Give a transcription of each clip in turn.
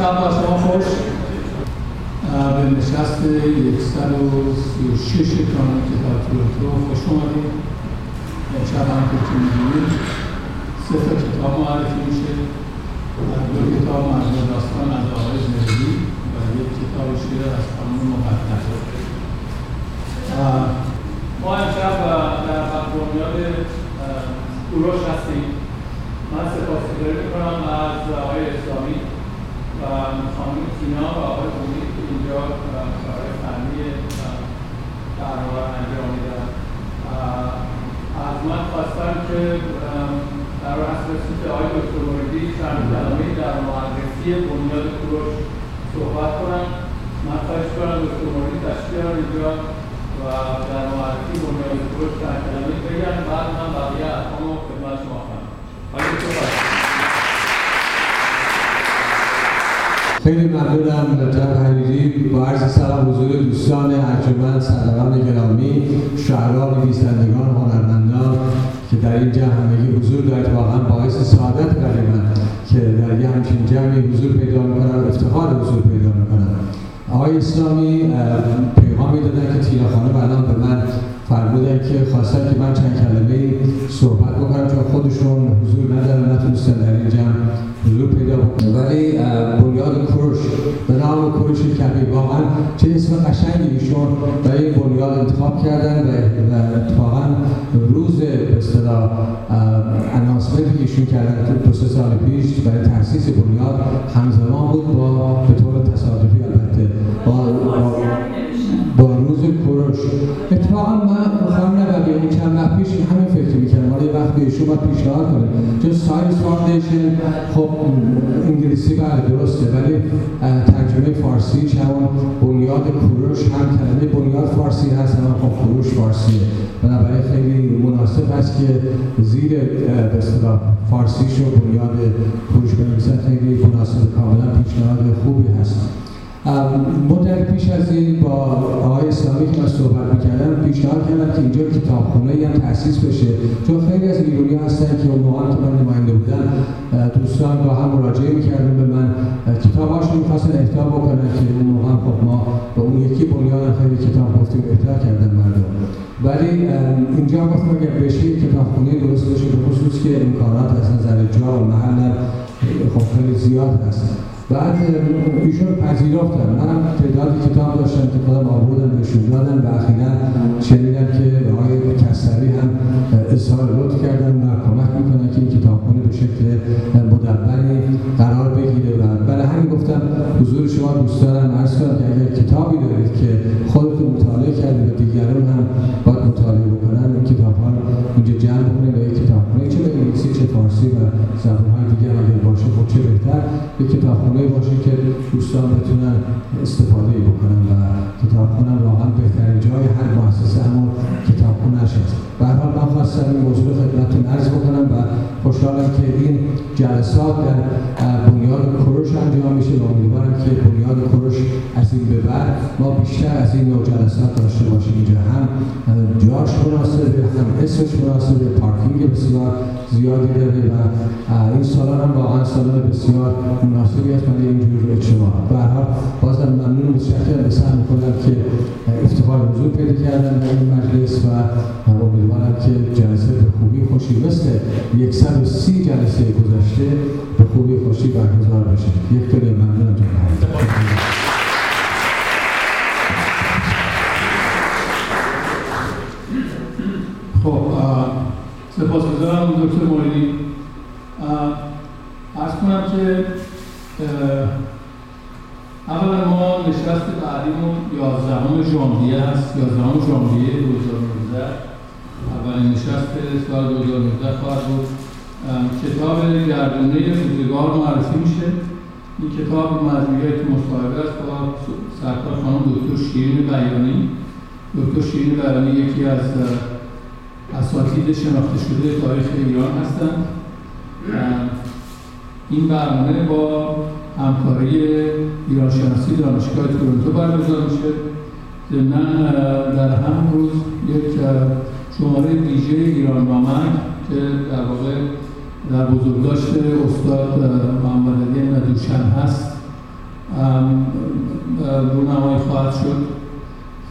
شب با شما خوش به نشست 136 کانال کتاب تورنتو خوش اومدید امشب هم که می‌دونید سه تا کتاب معرفی میشه دو کتاب مرد داستان از آقای زندگی و یک کتاب شیر از خانم مقدس ما امشب در بنیاد کوروش هستیم من سپاسگزاری می‌کنم از آقای اسلامی. خانم سینا و آقای امید که اینجا کارهای فنی برنامه انجام میدن. از من خواستم که در رسم سوت آقای دکتر موردی چند کلمه در معرفی بنیاد کوروش صحبت کنم من خواهش کنم دکتر موردی تشکیل اینجا و در معرفی بنیاد کوروش چند کلمه بگن. بعد من بقیه ارقام رو خدمت شما خواهم. خیلی ممنونم جناب حریری با عرض سلام حضور دوستان ارجمند صدران گرامی شعران نویسندگان هنرمندان که در این جمع همگی حضور دارید. واقعا باعث سعادت برای من که در یه همچین جمعی حضور پیدا می‌کنم افتخار حضور پیدا می‌کنم. آقای اسلامی پیغامی دادن که تیلا خانه الان به من فرمودن که خواستن که من چند کلمه صحبت بکنم چون خودشون حضور ندارن نتونستن در این جمع حضور پیدا بکنه ولی بنیاد کروش به نام کروش کبیر واقعا چه اسم قشنگی ایشون این بنیاد انتخاب کردن و اتفاقا روز به اصطلاح انانسمنتی که ایشون کردن دو سه سال پیش برای تاسیس بنیاد همزمان بود با به طور تصادفی البته با, کوروش اتفاقا من خواهم نبقی این چند وقت پیش همین فکر می‌کردم. ولی وقت ایشون باید پیشنهاد کنه. چون Cyrus Foundation خب انگلیسی بله درسته ولی ترجمه فارسی همون بنیاد کوروش هم کلمه بنیاد فارسی هست هم خب کوروش فارسیه. بنابراین خیلی مناسب هست که زیر اصطلاح فارسی شو بنیاد کوروش بنویسن. خیلی مناسب کاملا پیشنهاد خوبی هست. مدت پیش از این با آقای اسلامی که من صحبت می‌کردم پیشنهاد کردم که اینجا کتابخونه هم تأسیس بشه. چون خیلی از ایرانی هستن که اون موقع من نماینده بودن دوستان با هم مراجعه می‌کردن به من. کتاباشون می‌خواستن اهدا بکنن که اون موقع خب ما به اون یکی بنیاد خیلی کتاب گفتیم اهدا کردن مردم. ولی اینجا گفتم اگر بشه کتابخونه درست بشه به خصوص که امکانات از نظر جا و محل خب خیلی زیاد هست. بعد ایشون پذیرفتن منم تعداد کتاب داشتم که خودم آوردم بهشون دادم. و اخیرا شنیدم که آقای کسروی هم اظهار لطف کردن و کمک می‌کنن که این کتابخونه به شکل مدبری قرار بگیره. و برای همین گفتم حضور شما دوست دارم. عرض کنم که اگر کتابی دارید که خودتون مطالعه کردید و دیگران هم باید کتابخونه باشه که دوستان بتونن استفاده بکنن و کتابخونه واقعا بهترین جای هر مؤسسه همون کتابخونه هست. به هر حال من خواستم این موضوع خدمتتون عرض بکنم و خوشحالم که این جلسات در بنیاد کروش انجام میشه و امیدوارم که بنیاد کروش از این به بعد ما بیشتر از این نوع جلسات داشته باشیم. اینجا هم جاش مناسبه هم اسمش مناسبه پارکینگ بسیار زیادی داره و این سالان هم واقعا سالان بسیار مناسبی است. برای اینجور اجتماع. حال بازم ممنون متشکرم به سهم می‌کنم که افتخار حضور پیدا کردم در این مجلس و امیدوارم که جلسه به خوبی خوشی مثل 130 جلسه گذشته به خوبی خوشی برگزار بشه. یک کلی ممنونم. جناب سپاسگزارم دکتر موردی ارز کنم که اولا ما نشست بعدیمون 11 ژانویه هست 11 ژانویه 2019 اولین نشست سال 2019 خواهد بود. کتاب گردونه روزگار معرفی میشه. این کتاب مجموعه مصاحبه است با سرکار خانم دکتر شیرین بیانی. دکتر شیرین بیانی یکی از اساتید شناخته شده تاریخ ایران هستند این برنامه با همکاری ایران شناسی دانشگاه تورنتو برگزار میشه. ضمنا در هم روز یک شماره ویژه ایران نامند که در واقع در بزرگداشت استاد محمد علی ندوشن هست. رونمایی خواهد شد.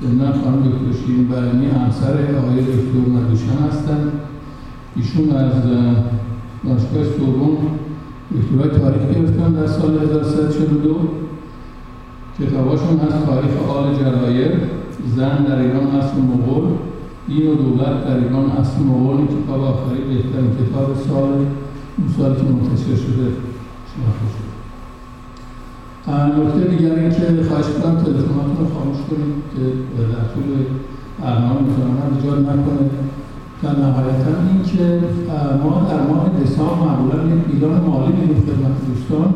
ضمنا خانم دکتر شیرین برمی همسر آقای دکتر مدوشن هستند ایشون از دانشگاه سورون دکترای تاریخ گرفتن در سال 1342 کتاباشون هست تاریخ آل جرایر. زن در ایران اصل مغول. دین و دولت در ایران اصل مغول. کتاب آخری بهترین کتاب سال اون سال که منتشر شده. شناخته شده نکته دیگری که خواهش کنم تلفناتون رو خاموش کنید که در طول برنامه می‌تونم ایجاد نکنه. و نهایتا این که ما در ماه دسامبر معمولا یک ایران مالی میدیم خدمت دوستان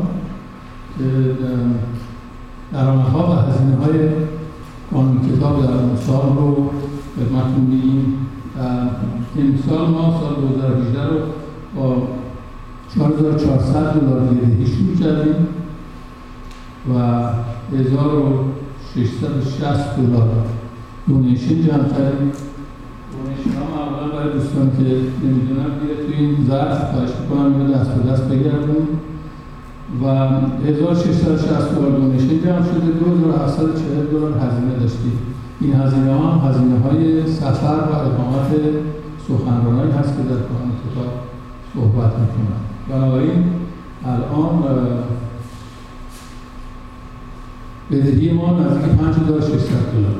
که درآمدها و هزینه های قانون کتاب در اون سال رو خدمتتون میگیم این سال ما سال 2018 رو با 4400 دلار بدهی شروع کردیم و 1660 دلار. دونیشن جمع کردیم دونیشن ها معمولا برای دوستان که نمی‌دونم میره توی این ظرف خواهش می‌کنم اینو دست به دست بگردیم و 1660 دلار دونیشن جمع شده. 2740 دلار هزینه داشتیم این هزینه ها هم هزینه های سفر و اقامت سخنرانایی هست که در کانون کتاب صحبت می‌کنن بنابراین الان بدهی ما نزدیک 5600 دلار.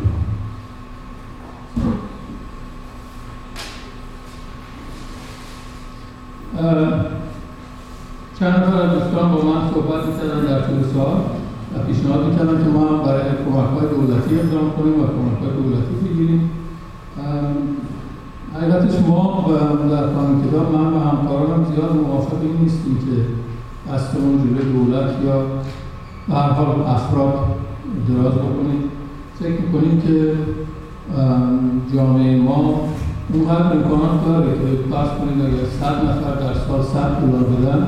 چند نفر از دوستان با من صحبت می‌کردن در طول سال و پیشنهاد می‌کردن که ما برای کمک های دولتی اقدام کنیم و کمک های دولتی بگیریم. حقیقتش ما در کتاب من و همکارانم زیاد موافق این نیستیم که دستمون جلوی دولت یا به هر حال افراد دراز بکنیم فکر می‌کنیم که جامعه ما اونقدر امکانات داره که فرض کنید اگر صد نفر در سال صد دلار بدن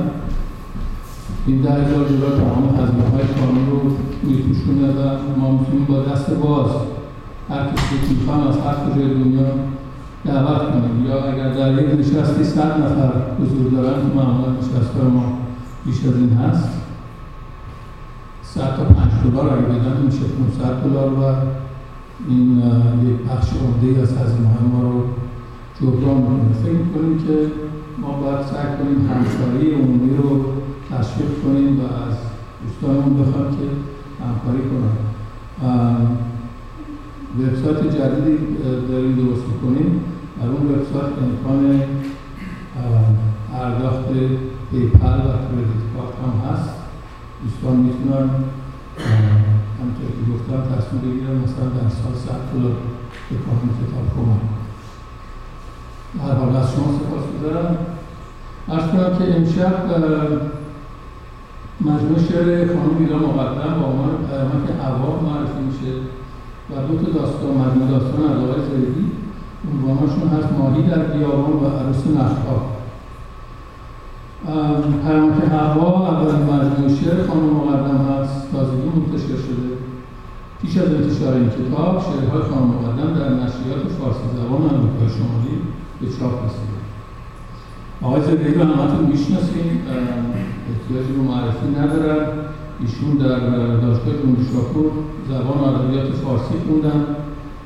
این ده هزار دلار تمام هزینه های قانون رو میپوشونه و ما می‌تونیم با دست باز هر کسی که می‌خوام از هر کجای دنیا دعوت کنیم. یا اگر در یک نشستی صد نفر حضور دارن که معمولا نشست ما بیش از این هست. صد تا پنج دلار اگه بدن میشه 500 دلار و این یک بخش عمده از هزینه های ما رو جبران می‌کنه. فکر می‌کنیم که ما باید سعی کنیم همکاری عمومی رو تشویق کنیم و از دوستانمون بخوام که همکاری کنن. وبسایت جدیدی داریم درست می‌کنیم. در اون وبسایت امکان پرداخت پیپل و کردیت کارت هم هست. دوستان می‌تونن همطور که گفتم تصمیم بگیرن مثلا در سال 100 دلار به کارون کتاب کمک. هر حال از شما سپاس گذارم ارز کنم که امشب مجموع شعر خانم ایران مقدم با عنوان پیامک هوا معرفی میشه و دو تا داستان مجموع داستان از آقای زیدی. عنواناشون هست ماهی در بیابان و عروس نخها پیامک هوا اولین مجموع شعر خانم مقدم هست تازگی منتشر شده. پیش از انتشار این کتاب شعرهای خانم مقدم در نشریات فارسی زبان آمریکای شمالی به چاپ رسیده. آقای زبیری رو همتون می‌شناسیم احتیاجی رو معرفی ندارن. ایشون در دانشگاه جمهوری شاپور زبان ادبیات فارسی خوندن.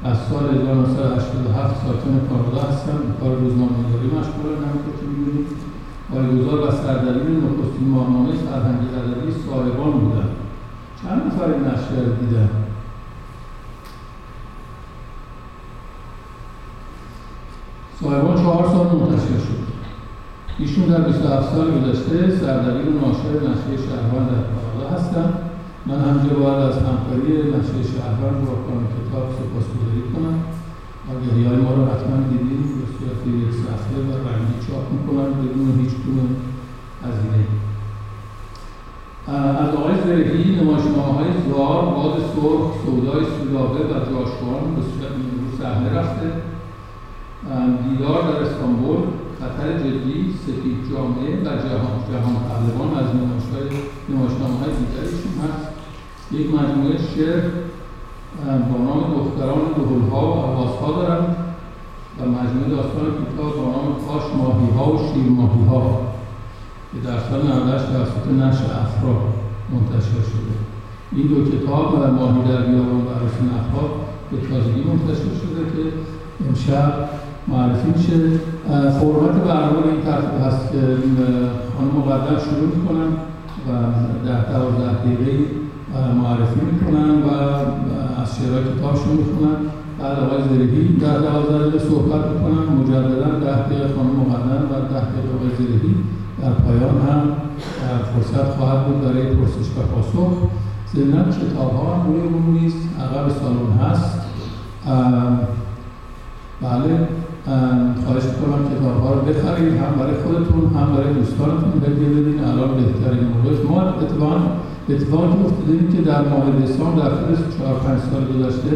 از سال 1987 ساکن کانادا هستن. به کار روزنامه‌نگاری مشغولن همونطور که می‌دونید. پایه‌گذار و سردبیر نخستین ماهنامه فرهنگی ادبی صاحبان بودن. چند نفر این نشریه رو دیدن؟ صاحبان چهار سال منتشر شد. ایشون در 27 سال گذشته سردبیر و ناشر نشریه شهروند در کانادا هستند من همجا باید از همکاری نشریه شهروند با کانون کتاب کنم آگهی های ما رو حتما دیدیم به صورت یک صفحه و رنگی چاپ می‌کنن بدون هیچ گونه هزینه. از آقای زرهی نمایشنامه های زار، باد سرخ، سودای سودابه و جاشوان به صورت صحنه رفته. دیدار در استانبول خطر جدی سفید جامعه و جهان جهان پهلوان از نمایشنامه های دیگریشون هست. یک مجموعه شعر با نام دختران دهلها و آوازها دارند و مجموعه داستان کتاب با نام کاش ماهی ها و شیر ماهی ها که در سال 98 توسط نشر افرا منتشر شده. این دو کتاب ماهی در بیابان و عرف نخها به تازگی منتشر شده که امشب معرفی میشه. فرمت برنامه این ترتیب هست که خانم مقدم شروع می‌کنن و ده دوازده دقیقه معرفی می‌کنن و از شعرهای کتابشون می‌خونن. بعد آقای زرهی در دوازده دقیقه صحبت می‌کنن. مجددا ده دقیقه خانم مقدم و ده دقیقه آقای زرهی در پایان هم فرصت خواهد بود برای پرسش و پاسخ. ضمنا کتاب ها روی اون نیست. عقب سالن هست. بله. خواهش کنم کتاب ها رو بخرید هم برای خودتون هم برای دوستانتون بدین الان بهترین موقع ما اتفاقا اتفاقی افتاده که در ماه دسامبر در طول چهار پنج سال گذشته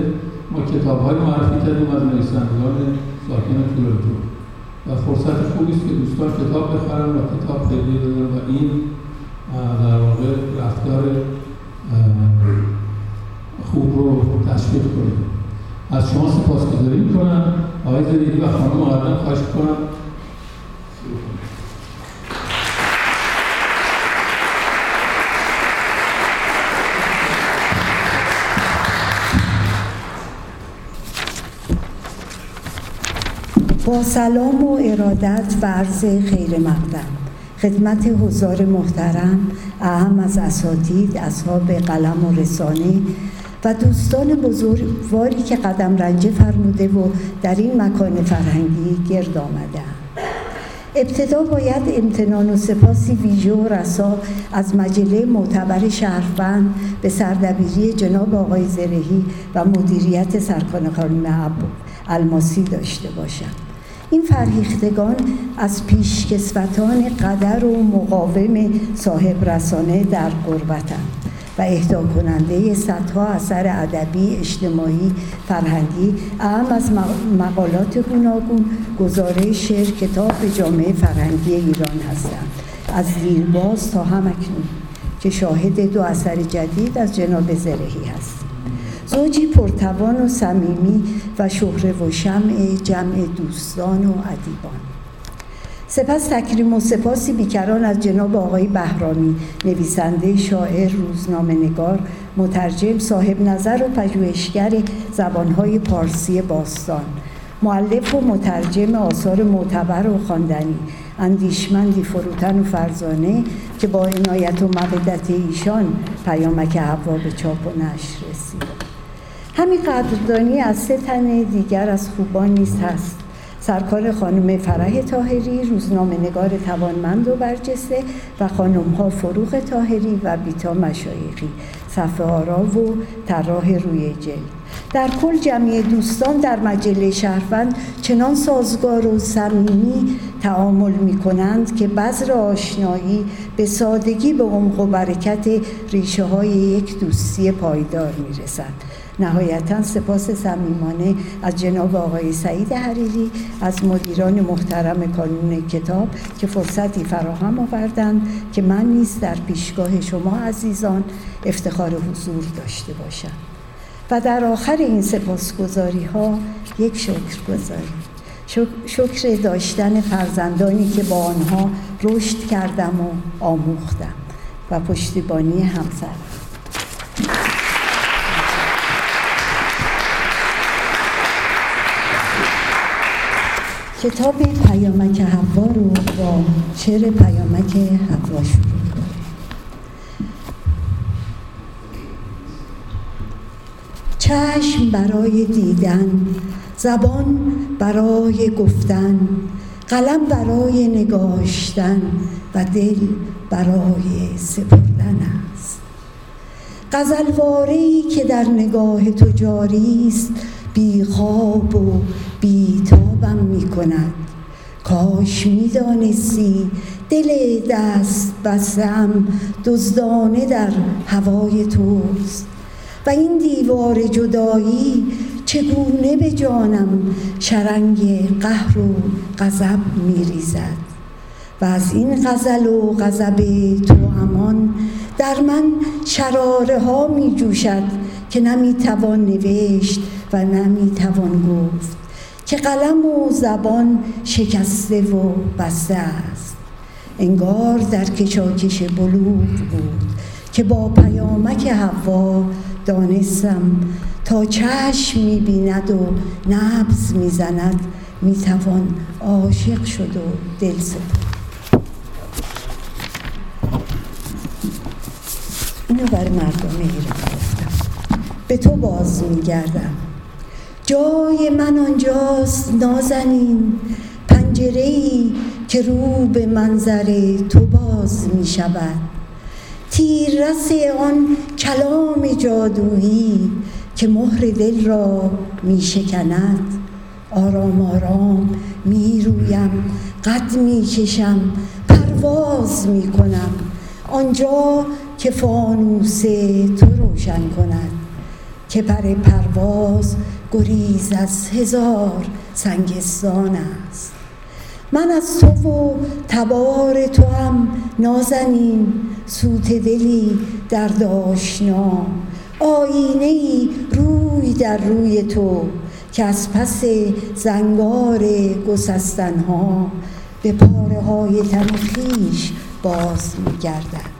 ما کتاب های معرفی کردیم از نویسندگان ساکن تورنتو. و فرصت خوبی است که دوستان کتاب بخرن و کتاب هدیه بدن و این در واقع رفتار خوب رو تشویق کنیم. از شما سپاسگزاری می‌کنم. آقای زریدی و خانم مقدم خواهش کنم با سلام و ارادت و عرض خیر مقدم. خدمت حضار محترم اهم از اساتید اصحاب قلم و رسانه و دوستان بزرگواری که قدم رنجه فرموده و در این مکان فرهنگی گرد آمده ابتدا باید امتنان و سپاسی ویژه و رسا از مجله معتبر شهروند به سردبیری جناب آقای زرهی و مدیریت سرکان خانم الماسی داشته باشم این فرهیختگان از پیشکسوتان قدر و مقاوم صاحب رسانه در قربتند و اهدا کننده صدها اثر ادبی اجتماعی فرهنگی اهم از مقالات گوناگون گزارش شعر کتاب جامعه فرهنگی ایران هستند. از دیرباز تا همکنون که شاهد دو اثر جدید از جناب زرهی هست. زوجی پرتوان و صمیمی و شهره و شمع جمع دوستان و ادیبان. سپس تکریم و سپاسی بیکران از جناب آقای بهرامی نویسنده شاعر روزنامه نگار مترجم صاحب نظر و پژوهشگر زبانهای پارسی باستان معلف و مترجم آثار معتبر و خواندنی اندیشمندی فروتن و فرزانه که با عنایت و مودت ایشان پیامک حوا به چاپ و نشر رسید. همین قدردانی از سه تن دیگر از خوبان نیست هست. سرکار خانم فرح تاهری روزنامه نگار توانمند و برجسته و خانم ها فروغ تاهری و بیتا مشایقی صفحه آرا و طراح روی جلد. در کل جمعی دوستان در مجله شهروند چنان سازگار و صمیمی تعامل می کنند که بذر آشنایی به سادگی به عمق و برکت ریشه های یک دوستی پایدار می رسد. نهایتا سپاس صمیمانه از جناب آقای سعید حریری از مدیران محترم کانون کتاب که فرصتی فراهم آوردند که من نیز در پیشگاه شما عزیزان افتخار حضور داشته باشم. و در آخر این سپاسگزاری ها یک شکر گذاری شکر داشتن فرزندانی که با آنها رشد کردم و آموختم و پشتیبانی همسر کتاب پیامک حوا رو با شعر پیامک حوا شروع چشم برای دیدن زبان برای گفتن قلم برای نگاشتن و دل برای سپردن است. غزلواری که در نگاه تو جاری است بی خواب و بی تابم می کند کاش می دانستی دل دست بستم دزدانه در هوای توست. و این دیوار جدایی چگونه به جانم شرنگ قهر و غضب می ریزد و از این غزل و غضب تو امان در من شراره ها می جوشد که نمی توان نوشت و نمی‌توان گفت که قلم و زبان شکسته و بسته است. انگار در کشاکش بلوغ بود که با پیامک هوا دانستم تا چشم می‌بیند و نبز می‌زند می‌توان عاشق شد و دل سپرد. اینو بر مردم ایران. به تو باز میگردم. جای من آنجاست نازنین پنجره ای که رو به منظر تو باز می شود تیررس آن کلام جادویی که مهر دل را می شکند آرام آرام می رویم قد می کشم پرواز می کنم آنجا که فانوس تو روشن کند. که پر پرواز گریز از هزار سنگستان است. من از تو و تبار تو هم نازنین سوت دلی در داشنا. آینه ای روی در روی تو که از پس زنگار گسستنها به پاره های تن خیش باز میگردد.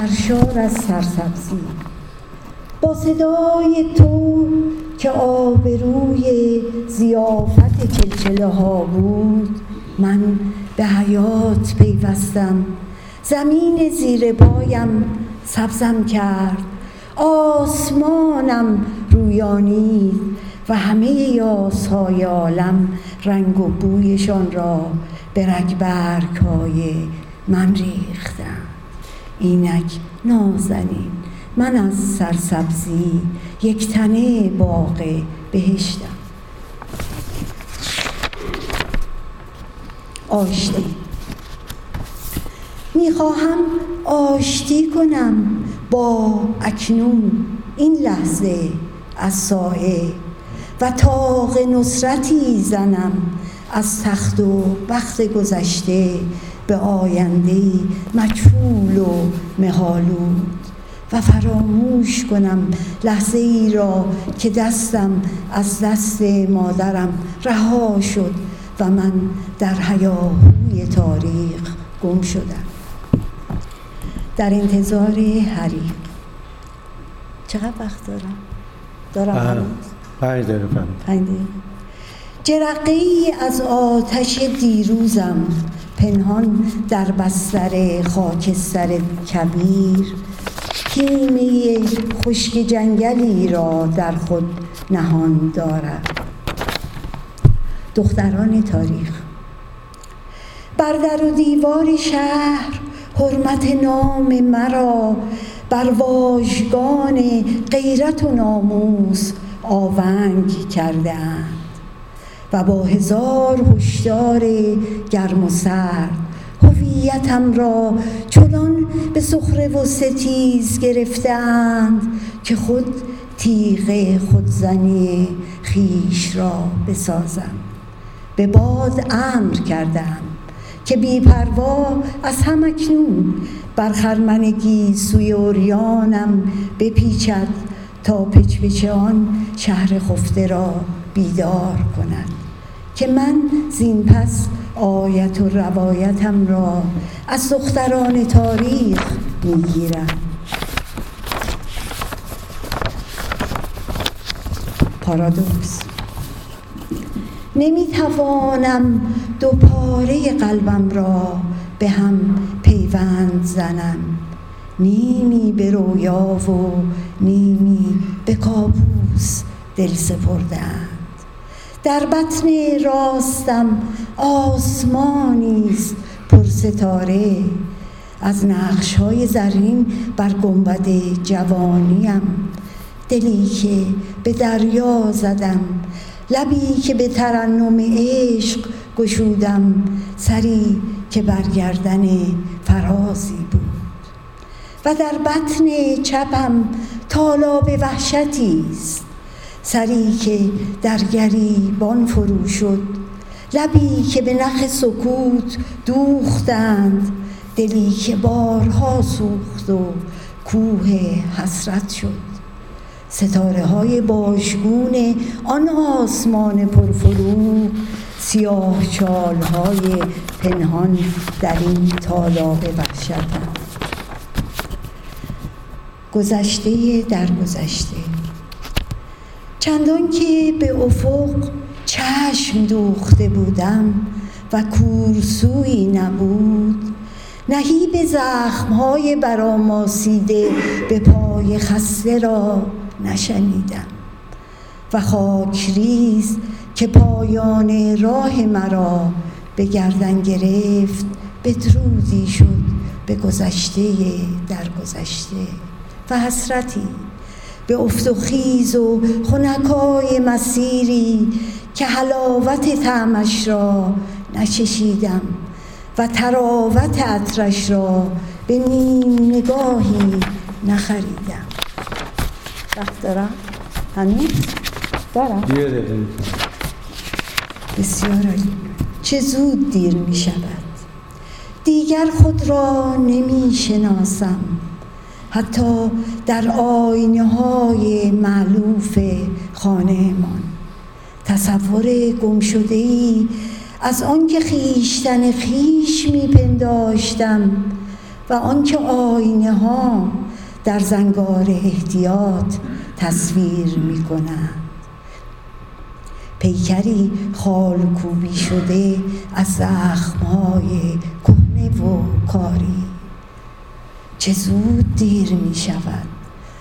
سرشار از سرسبزی. با صدای تو که آبروی زیافت چلچله ها بود من به حیات پیوستم. زمین زیر پایم سبزم کرد. آسمانم رویانید و همه یاسهای عالم رنگ و بویشان را به رگبرک های من ریختم. اینک نازنین من از سرسبزی یک تنه باغ بهشتم. آشتی. می‌خواهم آشتی کنم با اکنون این لحظه از سایه و تاق نصرتی زنم از تخت و بخت گذشته به آینده مجهول و مهالود و فراموش کنم لحظه ای را که دستم از دست مادرم رها شد و من در حیاهوی تاریخ گم شدم. در انتظار حریق. چقدر وقت دارم؟ دارم پنج دقیقه پنج جرقه ای از آتش دیروزم پنهان در بستر خاکستر کبیر کیمه خشک جنگلی را در خود نهان دارد. دختران تاریخ. بر در و دیوار شهر حرمت نام مرا بر واژگان غیرت و ناموس آونگ کرده با هزار هشدار گرم و سرد. هویتم را چنان به سخره و ستیز گرفتند که خود تیغ خودزنی خیش را بسازم. به باد امر کردم که بی پروا از همکنون بر خرمنگی سوی اوریانم بپیچد تا پچ آن شهر خفته را بیدار کند. که من زین پس آیت و روایتم را از دختران تاریخ می‌گیرم. پارادوکس. نمی‌توانم دو پاره قلبم را به هم پیوند زنم. نیمی به رویا و نیمی به کابوس دل سپردند در بطن راستم آسمانی است پر ستاره. از نقش های زرین بر گنبد جوانیم. دلی که به دریا زدم لبی که به ترنم عشق گشودم سری که برگردن فرازی بود. و در بطن چپم تالاب وحشتی است. سری که در گریبان فرو شد. لبی که به نخ سکوت دوختند دلی که بارها سوخت و کوه حسرت شد. ستاره های باشگون آن آسمان پرفروغ سیاه های پنهان در این تالاب وحشتم گذشته در گذشته. چندان که به افق چشم دوخته بودم و کورسوی نبود. نهیب زخمهای براماسیده به پای خسته را نشنیدم و خاکریز که پایان راه مرا به گردن گرفت بدرودی شد به گذشته در گذشته و حسرتی به افت و خیز و خنکای مسیری که حلاوت تعمش را نچشیدم و تراوت عطرش را به نیم نگاهی نخریدم وقت دارم؟ هنوز؟ دارم؟ بسیار چه زود دیر می شود دیگر خود را نمی شناسم حتی در آینه های معلوف خانه من تصور گم شده ای از آنکه خیشتن خیش میپنداشتم و آنکه آینه ها در زنگار احتیاط تصویر می پیکری خالکوبی شده از زخمهای کهنه و کاری. چه زود دیر می شود.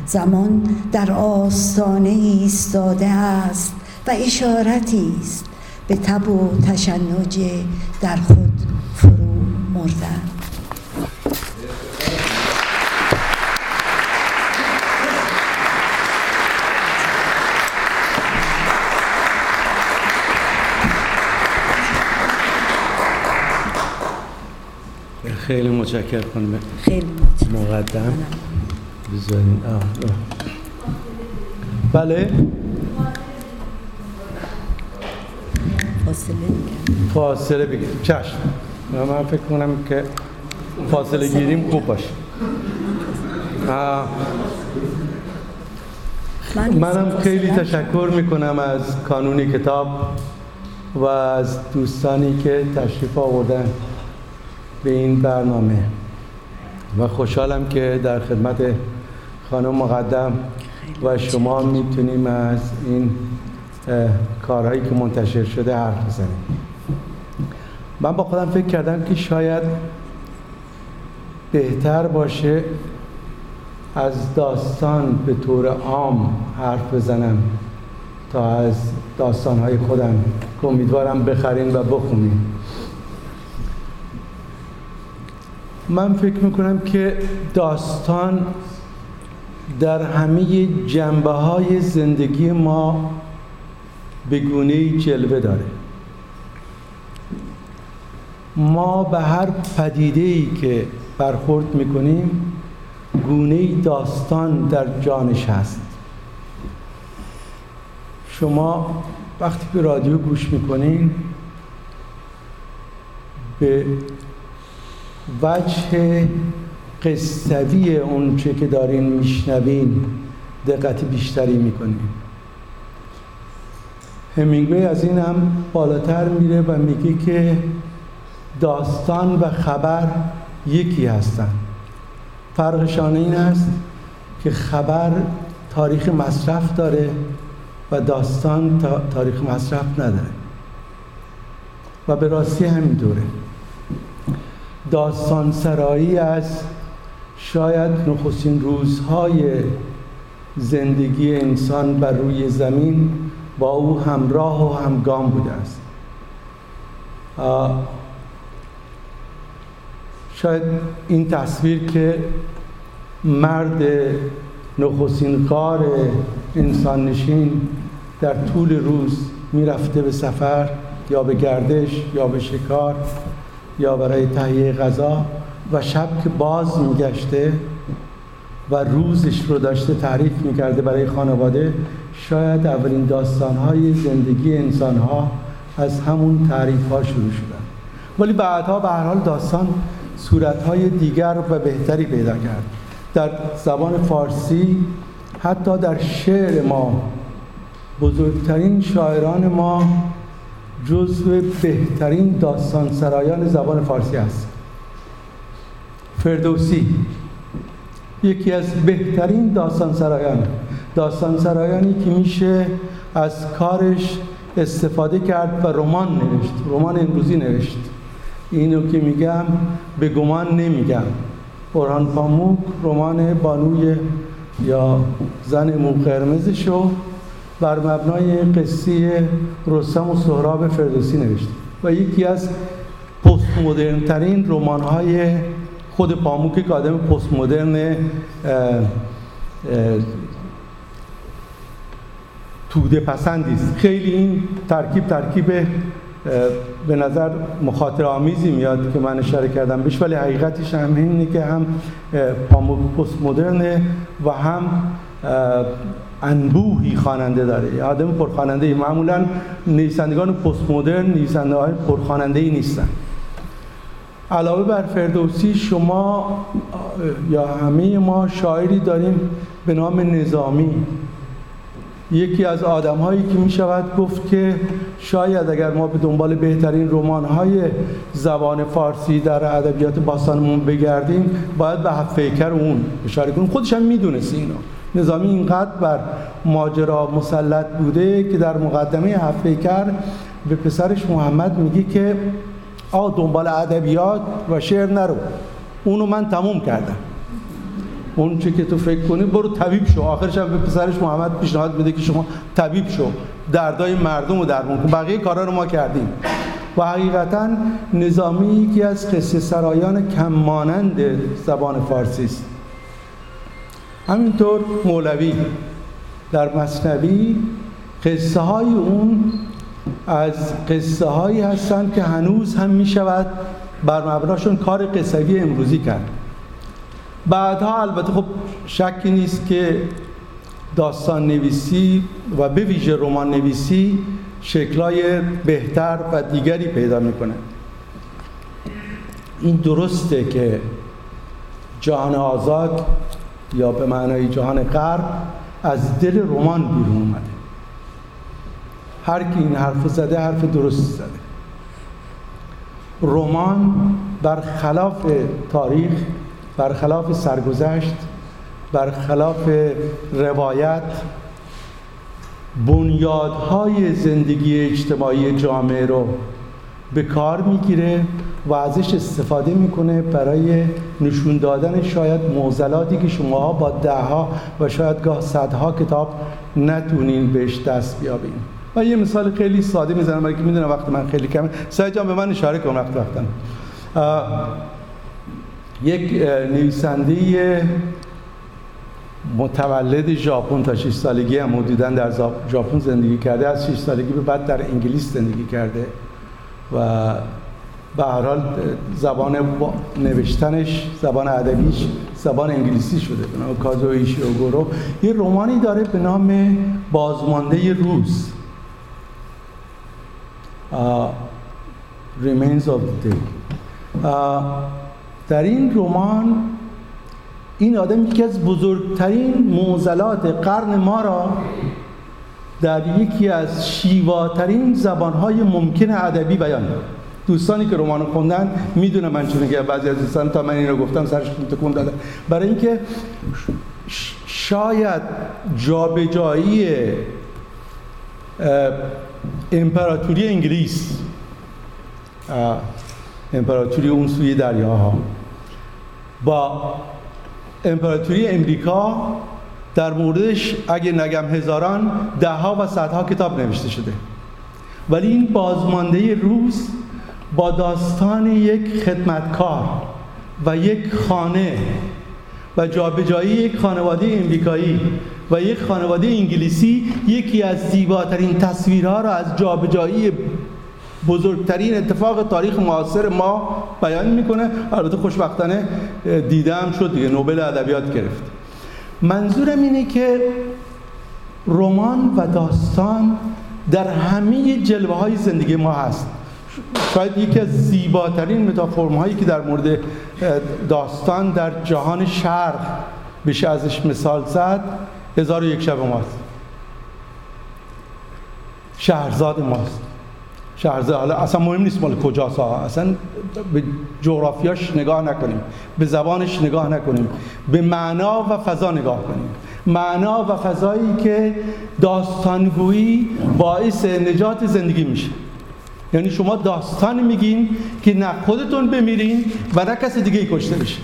زمان در آستانه ایستاده است و اشارتی است به تب و تشنج در خود فرو مردن. خیلی متشکر خانم. خیلی مقدم. بذارین بله. فاصله بگیرم فاصله بگیریم چشم. من فکر کنم که فاصله گیریم خوب باشه. منم خیلی تشکر می‌کنم از کانونی کتاب و از دوستانی که تشریف آوردن. به این برنامه. و خوشحالم که در خدمت خانم مقدم و شما می‌تونیم از این کارهایی که منتشر شده حرف بزنیم. من با خودم فکر کردم که شاید بهتر باشه از داستان به طور عام حرف بزنم تا از داستانهای خودم که امیدوارم بخرین و بخونین. من فکر می‌کنم که داستان در همه جنبه های زندگی ما به گونه جلوه داره. ما به هر پدیده ای که برخورد می‌کنیم گونه داستان در جانش هست. شما وقتی به رادیو گوش می‌کنین به وجه قصوی اون چه که دارین میشنوین دقت بیشتری می‌کنین. همینگوی از این هم بالاتر میره و میگه که داستان و خبر یکی هستن. فرقشان این است که خبر تاریخ مصرف داره و داستان تاریخ مصرف نداره. و به راستی همین دوره. داستان سرایی از شاید نخستین روزهای زندگی انسان بر روی زمین با او همراه و همگام بوده است. شاید این تصویر که مرد نخستین کار انسان نشین در طول روز می‌رفته به سفر یا به گردش یا به شکار یا برای تهیه غذا و شب که باز میگشته و روزش رو داشته تعریف می‌کرده برای خانواده شاید اولین داستانهای زندگی انسانها از همون تعریف ها شروع شدن. ولی بعدها به هر حال داستان صورتهای دیگر و بهتری پیدا کرد. در زبان فارسی حتی در شعر ما بزرگترین شاعران ما جزو بهترین داستان سرایان زبان فارسی است. فردوسی یکی از بهترین داستان سرایان داستان سرایانی که میشه از کارش استفاده کرد و رمان نوشت رمان امروزی نوشت. اینو که میگم به گمان نمیگم. برهان پاموک رمان بانوی یا زن مو قرمزشو بر مبنای قصه رستم و سهراب فردوسی نوشته. و یکی از پست مدرن ترین رمان های خود پاموک که آدم پست مدرن توده پسندی است. خیلی این ترکیب ترکیب به نظر مخاطر آمیزی میاد که من اشاره کردم بهش ولی حقیقتش هم اینه که هم پاموک پست مدرنه و هم انبوهی خواننده داره. آدم پرخواننده. معمولا نویسندگان پست مدرن نویسنده های پرخواننده ای نیستن. علاوه بر فردوسی شما یا همه ما شاعری داریم به نام نظامی. یکی از آدم هایی که می شود گفت که شاید اگر ما به دنبال بهترین رمان های زبان فارسی در ادبیات باستانمون بگردیم باید به فکر اون اشاره کنیم. خودش هم می‌دونست اینو. نظامی اینقدر بر ماجرا مسلط بوده که در مقدمه هفته به پسرش محمد میگه که آ دنبال ادبیات و شعر نرو. اونو من تموم کردم. اون چه که تو فکر کنی برو طبیب شو. آخرش هم به پسرش محمد پیشنهاد میده که شما طبیب شو. دردای مردم رو درمون کن. بقیه کارا رو ما کردیم. و حقیقتا نظامی یکی از قصه سرایان کم مانند زبان فارسی است. همینطور مولوی در مصنوی قصه های اون از قصه هایی هستند که هنوز هم می شود بر مبناشون کار قصوی امروزی کرد. بعدها البته خب شکی نیست که داستان نویسی و به ویژه رمان نویسی شکلای بهتر و دیگری پیدا می‌کنه. این درسته که جهان آزاد یا به معنای جهان غرب از دل رمان بیرون اومده. هر کی این حرف زده حرف درست زده. رمان برخلاف تاریخ برخلاف سرگذشت برخلاف روایت بنیادهای زندگی اجتماعی جامعه رو به کار می‌گیره. و ازش استفاده می‌کنه برای نشون دادن شاید معضلاتی که شما با دهها و شاید گاه صدها کتاب نتونین بهش دست بیابین. و یه مثال خیلی ساده می‌زنم برای که می‌دونم وقت من خیلی کمه. سعی جان به من اشاره کن وقت وقتم. یک نویسنده متولد ژاپن تا 6 سالگی هم حدودا در ژاپن زندگی کرده از 6 سالگی به بعد در انگلیس زندگی کرده و به هر حال زبان نوشتنش زبان ادبیش زبان انگلیسی شده به نام کازو ایشیوگورو. یه رومانی داره به نام بازمانده روز. Remains of the Day. در این رمان این آدم یکی از بزرگترین معضلات قرن ما را در یکی از شیواترین زبانهای ممکن ادبی بیان دوستانی که رمان خوندن می‌دونم من چون که بعضی از دوستان تا من این رو گفتم سرش تکون داده برای اینکه شاید جابجایی امپراتوری انگلیس. امپراتوری اون سوی دریاها. با امپراتوری امریکا در موردش اگه نگم هزاران دهها و صدها کتاب نوشته شده. ولی این بازمانده روز با داستان یک خدمتکار و یک خانه و جابجایی یک خانواده امریکایی و یک خانواده انگلیسی یکی از زیباترین تصویرها را از جابجایی بزرگترین اتفاق تاریخ معاصر ما بیان می‌کنه. البته خوشبختانه دیدم شد دیگه نوبل ادبیات گرفت. منظورم اینه که رمان و داستان در همه جلوه های زندگی ما هست. شاید یکی از زیباترین متافورم هایی که در مورد داستان در جهان شرق بشه ازش مثال زد هزار و یک شب ماست. شهرزاد ماست. شهرزاد حالا اصلا مهم نیست مال کجاست اصلا به جغرافیاش نگاه نکنیم به زبانش نگاه نکنیم به معنا و فضا نگاه کنیم. معنا و فضایی که داستانگویی باعث نجات زندگی میشه. یعنی شما داستان میگین که نه خودتون بمیرین و نه کسی دیگه کشته بشه.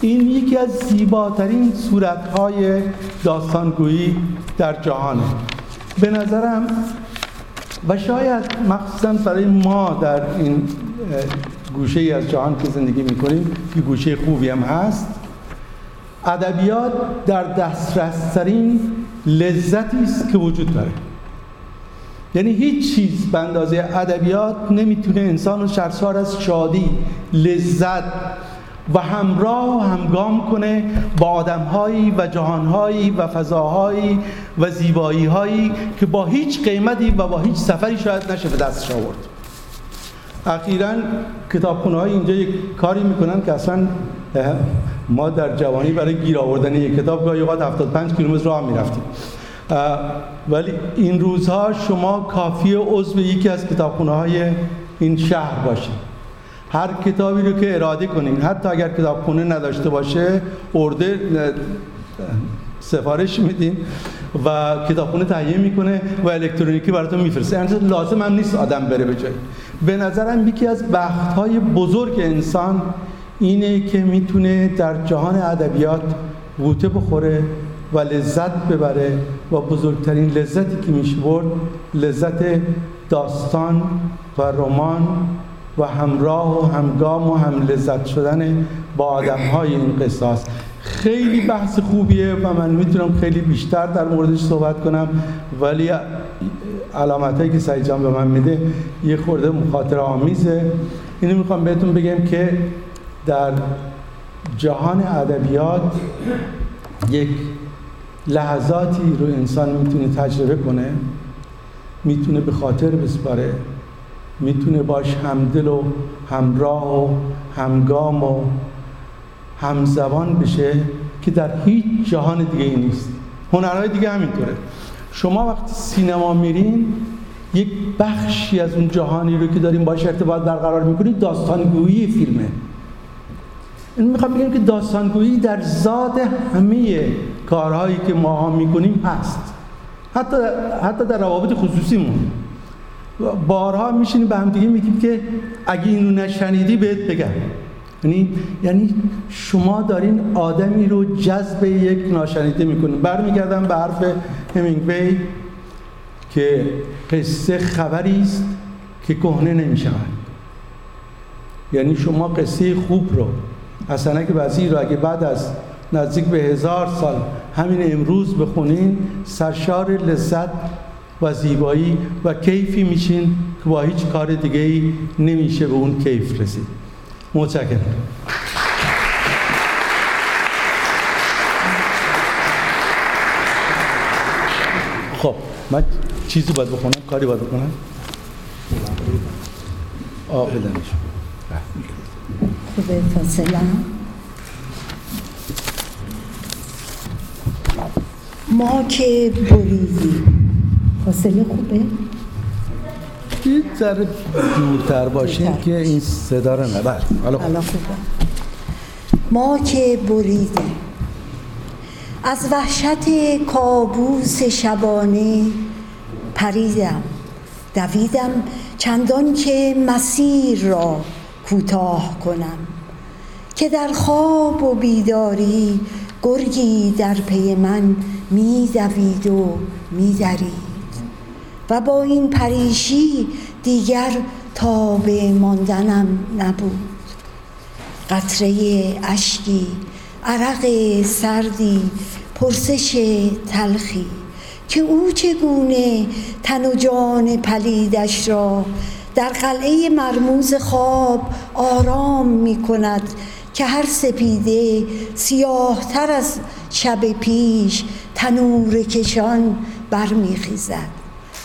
این یکی از زیباترین صورتهای داستانگویی در جهانه. به نظرم و شاید مخصوصا برای ما در این گوشه ای از جهان که زندگی می‌کنیم که گوشه خوبی هم هست. ادبیات در دسترسترین لذتی است که وجود داره. یعنی هیچ چیز به اندازه ادبیات نمی‌تونه انسان رو سرشار از شادی لذت و همراه و همگام کنه با آدمهایی و جهانهایی و فضاهایی و زیباییهایی که با هیچ قیمتی و با هیچ سفری شاید نشه به دستش آورد. اخیرا کتابخونه های اینجا یک کاری می‌کنن که اصلا ما در جوانی برای گیر آوردن یک کتاب گاهی اوقات 75 کیلومتر راه می‌رفتیم. ولی این روزها شما کافی عضو یکی از کتابخونه های این شهر باشید هر کتابی رو که اراده کنین. حتی اگر کتابخونه نداشته باشه ارده سفارش میدین و کتابخونه تهیه می‌کنه و الکترونیکی براتون میفرسته. یعنی لازم هم نیست آدم بره به جایی. به نظرم یکی از بخت های بزرگ انسان اینه که می‌تونه در جهان ادبیات بوته بخوره و لذت ببره و بزرگترین لذتی که میشه برد لذت داستان و رمان و همراه و همگام و هم لذت شدن با آدم های این قصاص. خیلی بحث خوبیه و من می‌تونم خیلی بیشتر در موردش صحبت کنم ولی علامت که سعید جان به من میده یه خورده مخاطر آمیزه. اینو می‌خوام بهتون بگم که در جهان ادبیات یک لحظاتی رو انسان می‌تونه تجربه کنه می‌تونه به خاطر بسپاره می‌تونه باش همدل و همراه و همگام و همزبان بشه که در هیچ جهان دیگه ای نیست. هنرهای دیگه همینطوره. شما وقتی سینما میرین یک بخشی از اون جهانی رو که داریم باش ارتباط برقرار می‌کنید داستانگویی فیلمه. این می‌خوام بگم که داستانگویی در ذات همه کارهایی که ما ها می‌کنیم هست. حتی حتی در روابط خصوصیمون. بارها میشینیم به هم دیگه میگیم که اگه اینو نشنیدی بهت بگم. یعنی یعنی شما دارین آدمی رو جذب یک ناشنیده می‌کنین. برمیگردم به حرف همینگوی که قصه خبری است که کهنه نمی‌شود. یعنی شما قصه خوب رو حسنک وزیر رو اگه بعد از نزدیک به هزار سال همین امروز بخونین سرشار لذت و زیبایی و کیفی میشین که با هیچ کار دیگه ای نمیشه به اون کیف رسید. متشکرم. خب من چیزی باید بخونم کاری باید بکنم؟ آه خوبه فاصله. ما که بریدیم فاصله خوبه؟ یه ذره دورتر باشین که این صدا رو نبر بله، حالا خوبه. ما که بریدیم از وحشت کابوس شبانه پریدم. دویدم چندان که مسیر را کوتاه کنم. که در خواب و بیداری گرگی در پی من میدوید و میدرید. و با این پریشی دیگر به ماندنم نبود. قطره اشکی عرق سردی پرسش تلخی که او چگونه تن و جان پلیدش را در قلعه مرموز خواب آرام می کند که هر سپیده سیاهتر از شب پیش تنور کشان برمیخیزد.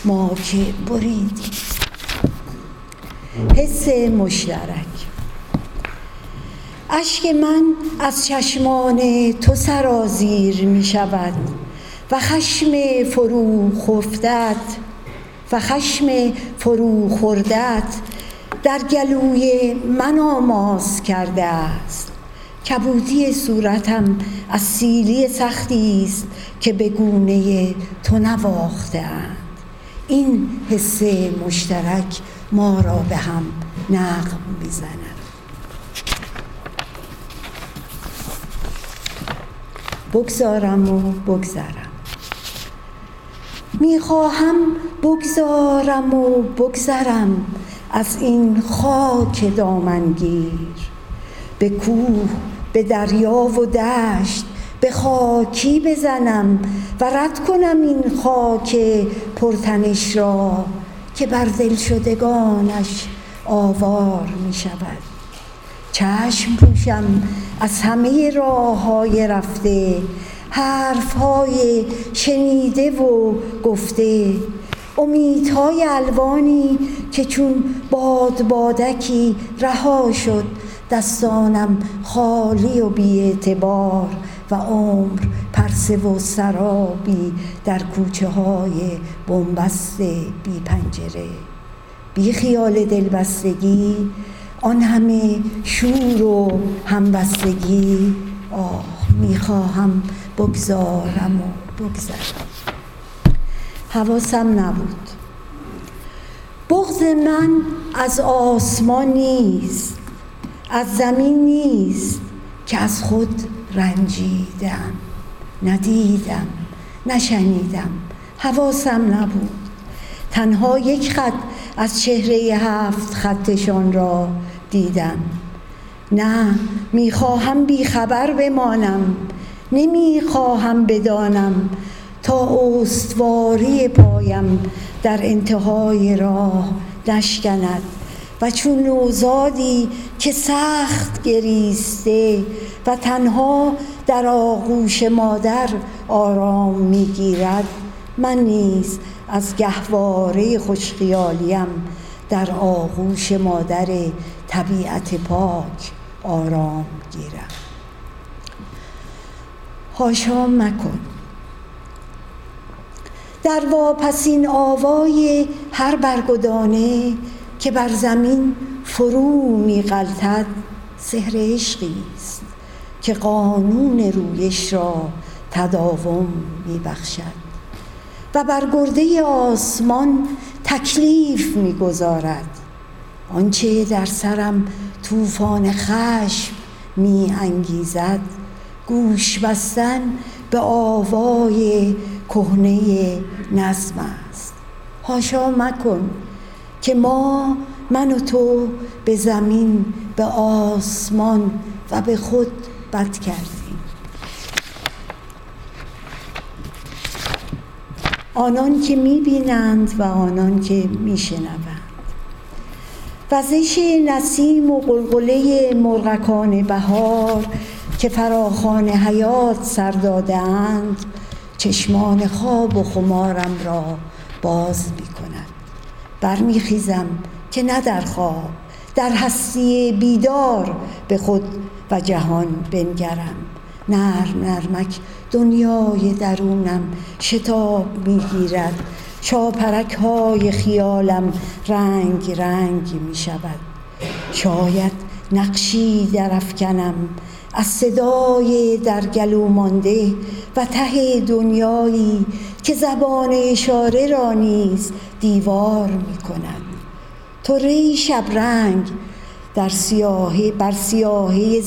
ما که بریدیم. حس مشترک. اشک من از چشمان تو سرازیر می شود و خشم فرو خفتت و خشم فرو خوردت در گلوی من آماز کرده است. کبودی صورتم از سیلی سختی است که به گونه تو نواخته اند. این حس مشترک ما را به هم نقم می‌زند. بگذارم و بگذرم. می‌خواهم بگذارم و بگذرم. از این خاک دامنگیر به کوه به دریا و دشت به خاکی بزنم و رد کنم این خاک پرتنش را که بر دل شدگانش آوار می شود چشم پوشم از همه راه های رفته حرف های شنیده و گفته امیدهای الوانی که چون باد بادکی رها شد دستانم خالی و اعتبار و عمر پرسه و سرابی در کوچه های بنبست بی پنجره. بی خیال دلبستگی آن همه شور و همبستگی. آه می‌خواهم بگذارم و بگذرم. حواسم نبود. بغض من از آسمان نیست از زمین نیست که از خود رنجیدم ندیدم نشنیدم حواسم نبود. تنها یک خط از چهره هفت خطشان را دیدم. نه می‌خواهم بیخبر بمانم نمی‌خواهم بدانم تا استواری پایم در انتهای راه نشکند و چون نوزادی که سخت گریسته و تنها در آغوش مادر آرام می‌گیرد من نیز از گهواره خوشخیالیم در آغوش مادر طبیعت پاک آرام گیرم. هاشا مکن. در واپسین آوای هر برگدانه که بر زمین فرو میغلطد سحر عشقی است که قانون رویش را تداوم میبخشد و بر گرده آسمان تکلیف می‌گذارد آنچه در سرم طوفان خشم می انگیزد گوش بستن به آوای کهنه نظم است. هاشا مکن که ما من و تو به زمین به آسمان و به خود بد کردیم. آنان که می‌بینند و آنان که میشنوند. وزش نسیم و قلقله مرغکان بهار که فراخان حیات سر دادهاند چشمان خواب و خمارم را باز می کند برمیخیزم که نه در خواب در هستی بیدار به خود و جهان بنگرم. نرم نرمک دنیای درونم شتاب می‌گیرد. چاپرک های خیالم رنگ رنگ می شود شاید نقشی در افکنم از صدای در گلو مانده و ته دنیایی که زبان اشاره را نیز دیوار می کند. ری شبرنگ در سیاهی بر سیاهی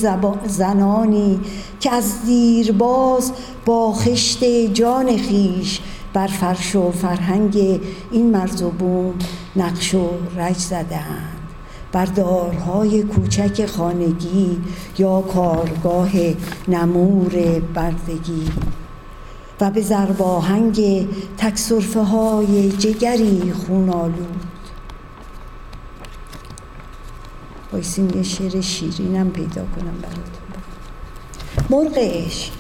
زنانی که از دیرباز با خشت جان خیش بر فرش و فرهنگ این مرز و بوم نقش و رج زدهاند. بر دارهای کوچک خانگی یا کارگاه نمور بردگی و به زرباهنگ تکسرفه های جگری خونالود بایستیم یه شعر شیرینم پیدا کنم براتون. مرغ عشق.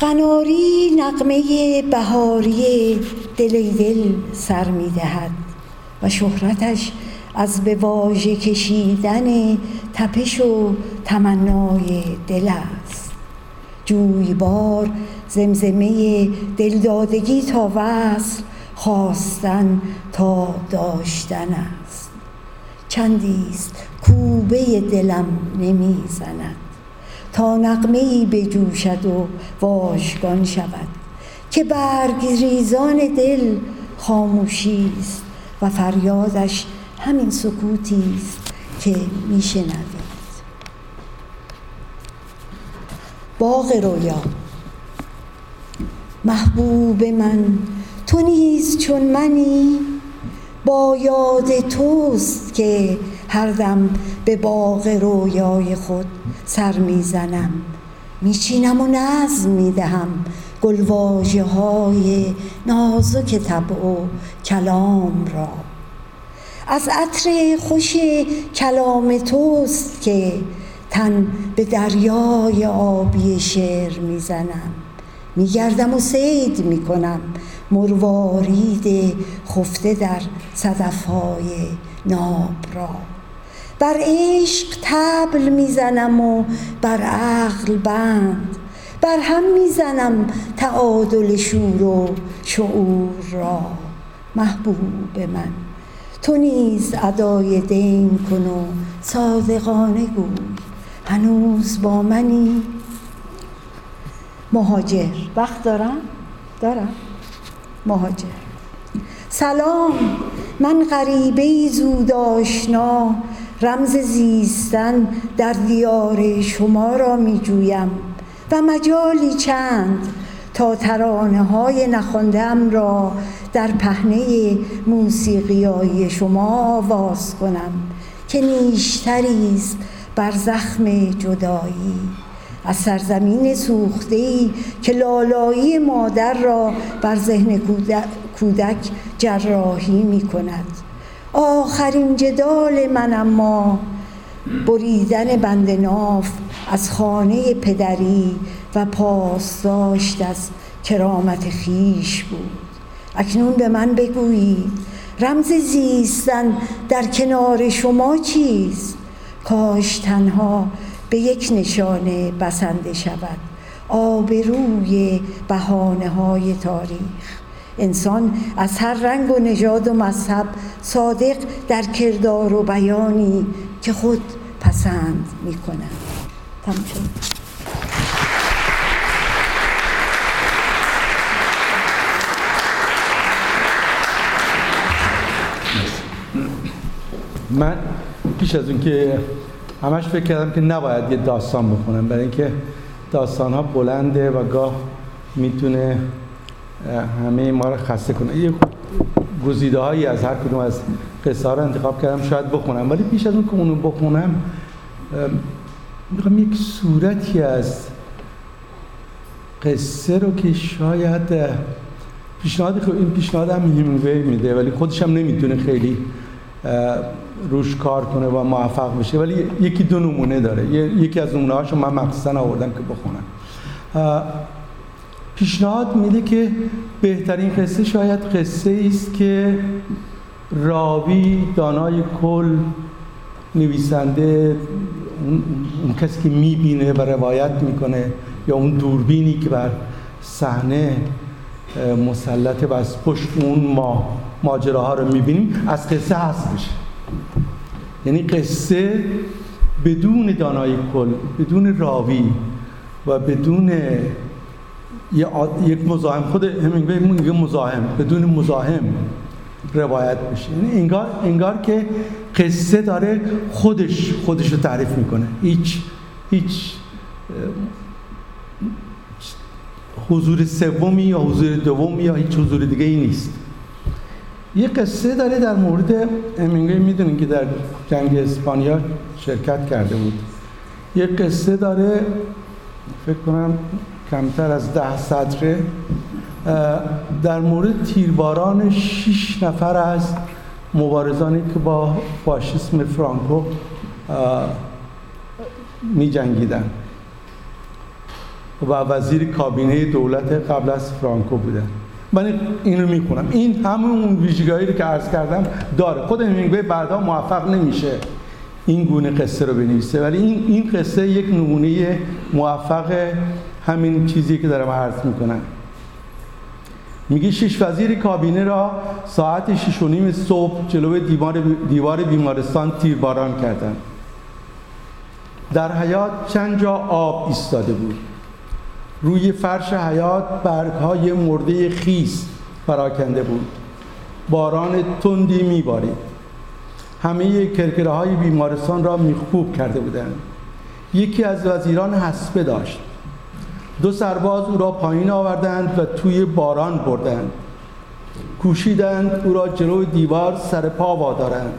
قناری نقمه بهاری دل دل سر می‌دهد و شهرتش از به واژه کشیدن تپش و تمنای دل است. جویبار زمزمه دلدادگی تا وصل خواستن تا داشتن است. چندیست کوبه دلم نمی‌زند. تا نقمه ای بجوشد و واشگان شود. که برگ ریزان دل خاموشی است و فریادش همین سکوتی است که میشنوید باغ رویا. محبوب من تو نیز چون منی. با یاد توست که هر دم به باغ رویای خود سر می‌زنم. میچینم و نظم می‌دهم گلواژه های نازک طبع و کلام را. از عطر خوش کلام توست که تن به دریای آبی شعر می‌زنم. میگردم و سید می‌کنم مروارید خفته در صدفهای ناب را. بر عشق تبل می‌زنم و بر عقل بند. بر هم می‌زنم تعادل شور و شعور را. محبوب من. تو نیز ادای دین کن و صادقانه گوی هنوز با منی. مهاجر. وقت دارم؟ دارم. مهاجر. سلام. من غریبه زود آشنا. رمز زیستن در دیار شما را می جویم. و مجالی چند؟ تا ترانه های را در پهنه موسیقیایی شما آواز کنم که نیشتری است بر زخم جدایی. از سرزمین سوخته که لالایی مادر را بر ذهن کودک جراحی می کند. آخرین جدال من اما بریدن بند ناف از خانه پدری و پاسداشت از کرامت خیش بود. اکنون به من بگویید رمز زیستن در کنار شما چیست؟ کاش تنها به یک نشانه بسنده شود آبروی بهانه های تاریخ. انسان از هر رنگ و نژاد و مذهب صادق در کردار و بیانی که خود پسند می کند من پیش از اون که همش فکر کردم که نباید یه داستان بخونم برای اینکه داستان ها بلنده و گاه می‌تونه همه ما رو خسته کنه. یه گزیده هایی از هر کدوم از قصه ها رو انتخاب کردم شاید بخونم. ولی پیش از اون که اونو بخونم می‌خوام یک صورتی از قصه رو که شاید پیشنهاد خب این پیشنهاد هم هیمینگوی میده ولی خودش هم نمی‌تونه خیلی روش کار کنه و موفق بشه. ولی یکی دو نمونه داره. یکی از نمونه هاشو من مخصوصا آوردم که بخونم. پیشنهاد میده که بهترین قصه شاید قصه است که راوی دانای کل نویسنده اون, کسی که می‌بینه و روایت می‌کنه یا اون دوربینی که بر صحنه مسلط و از پشت اون ما ماجراها رو می‌بینیم از قصه هست بشه یعنی قصه بدون دانای کل بدون راوی و بدون یک مزاحم. خود همینگوی میگه مزاحم بدون مزاحم. روایت بشه یعنی انگار, انگار که قصه داره خودش خودش رو تعریف می‌کنه. هیچ هیچ حضور سومی یا حضور دومی یا هیچ حضور دیگه ای نیست. یه قصه داره در مورد همینگوی می‌دونین که در جنگ اسپانیا شرکت کرده بود. یه قصه داره فکر کنم کمتر از ده سطره در مورد تیرباران شش نفر از مبارزانی که با فاشیسم فرانکو می جنگیدن و وزیر کابینه دولت قبل از فرانکو بودن من اینو می‌کنم این همون ویژگاهی رو که عرض کردم داره. خود همینگوی بعدا موفق نمیشه این گونه قصه رو بنویسه. ولی این این قصه یک نمونه موفق همین چیزی که دارم عرض می‌کنم. میگه شش وزیر کابینه را ساعت شش و نیم صبح جلو دیوار, دیوار بیمارستان تیرباران کردند در حیات چند جا آب ایستاده بود. روی فرش حیات برگهای مرده خیس پراکنده بود. باران تندی میبارید. همه کرکره های بیمارستان را میخکوب کرده بودند. یکی از وزیران حسبه داشت. دو سرباز او را پایین آوردند و توی باران بردند. کوشیدند او را جلو دیوار سر پا وادارند.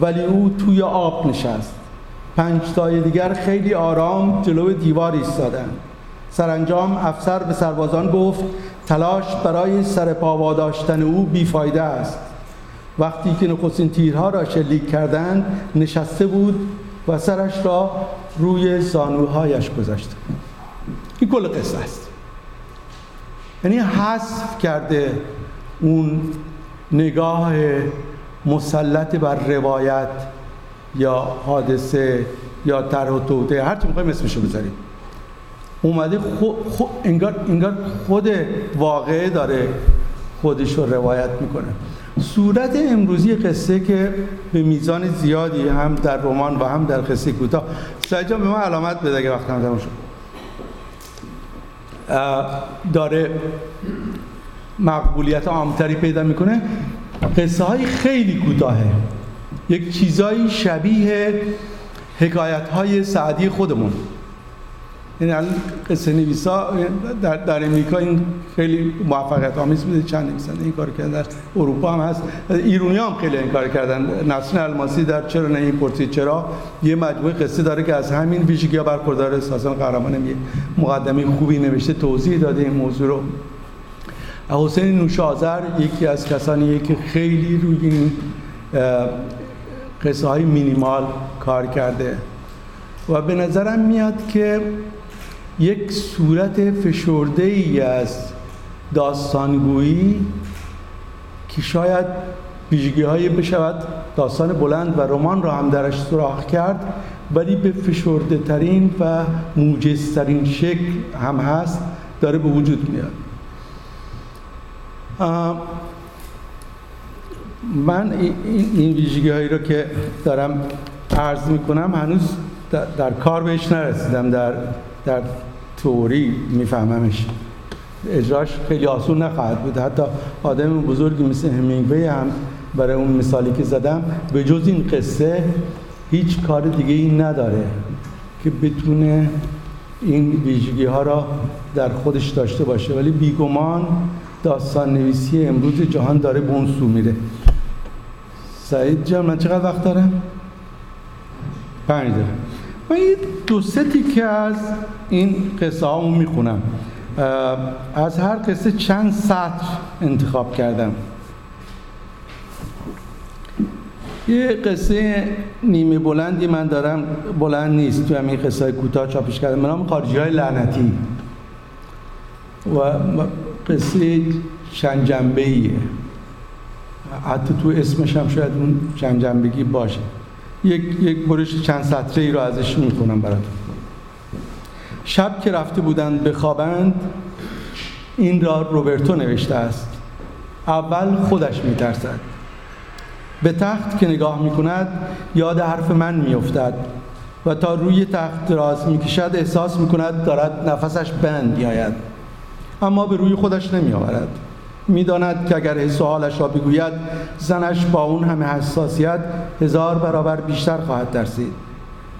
ولی او توی آب نشست. پنج تای دیگر خیلی آرام جلو دیوار ایستادند. سرانجام افسر به سربازان گفت تلاش برای سر پا واداشتن او بیفایده است. وقتی که نخستین تیرها را شلیک کردند نشسته بود و سرش را روی زانوهایش گذاشته کل قصه است. یعنی حذف کرده اون نگاه مسلط بر روایت یا حادثه یا طرح و توده هر چی می‌خوایم اسمشو بذاریم. اومده خو انگار, انگار خود واقعه داره خودش رو روایت می‌کنه. صورت امروزی قصه که به میزان زیادی هم در رمان و هم در قصه کوتاه. سعی به ما علامت بده اگه وقت هم شد. داره مقبولیت عامتری پیدا می‌کنه. قصه های خیلی کوتاهه. یک چیزایی شبیه حکایت های سعدی خودمون. یعنی الان قصه نویسا در, در امریکا این خیلی موفقیت آمیز بوده چند نویسنده این کار کردن در اروپا هم هست. ایرونی هم خیلی این کار کردن. نسرین الماسی در چرا نه این پرسید چرا؟ یه مجموعه قصه داره که از همین ویژگی ها برخوردار اساسا قهرمان یه مقدمه خوبی نوشته توضیح داده این موضوع رو. حسین نوشازر یکی از کسانیه که خیلی روی این قصه های مینیمال کار کرده. و به نظرم میاد که یک صورت فشرده ای از داستانگویی که شاید ویژگی های بشود داستان بلند و رمان را هم درش سراخ کرد ولی به فشرده ترین و موجزترین شکل هم هست داره به وجود میاد. من این ویژگی هایی رو که دارم عرض می‌کنم هنوز در کار بهش نرسیدم در در توری میفهممش. اجراش خیلی آسون نخواهد بود. حتی آدم بزرگی مثل همینگوی هم برای اون مثالی که زدم به جز این قصه هیچ کار دیگه این نداره که بتونه این ویژگی ها را در خودش داشته باشه. ولی بیگمان داستان نویسی امروز جهان داره به اون سو میره. سعید جان من چقدر وقت دارم؟ پنج دارم من یه دو سه که از این قصه هامو می‌خونم. از هر قصه چند سطر انتخاب کردم. یه قصه نیمه بلندی من دارم بلند نیست تو همین قصه کوتاه چاپش کردم. به نام خارجی های لعنتی. و قصه چند جنبه ایه حتی تو اسمش هم شاید اون چند جنبگی باشه. یک, یک برش چند سطره ای رو ازش می‌خونم براتون. شب که رفته بودند بخوابند این را روبرتو نوشته است. اول خودش میترسد. به تخت که نگاه می‌کند یاد حرف من میافتد و تا روی تخت دراز می‌کشد احساس می‌کند دارد نفسش بند میآید اما به روی خودش نمیآورد. می‌داند که اگر حس حالش را بگوید زنش با اون همه حساسیت هزار برابر بیشتر خواهد ترسید.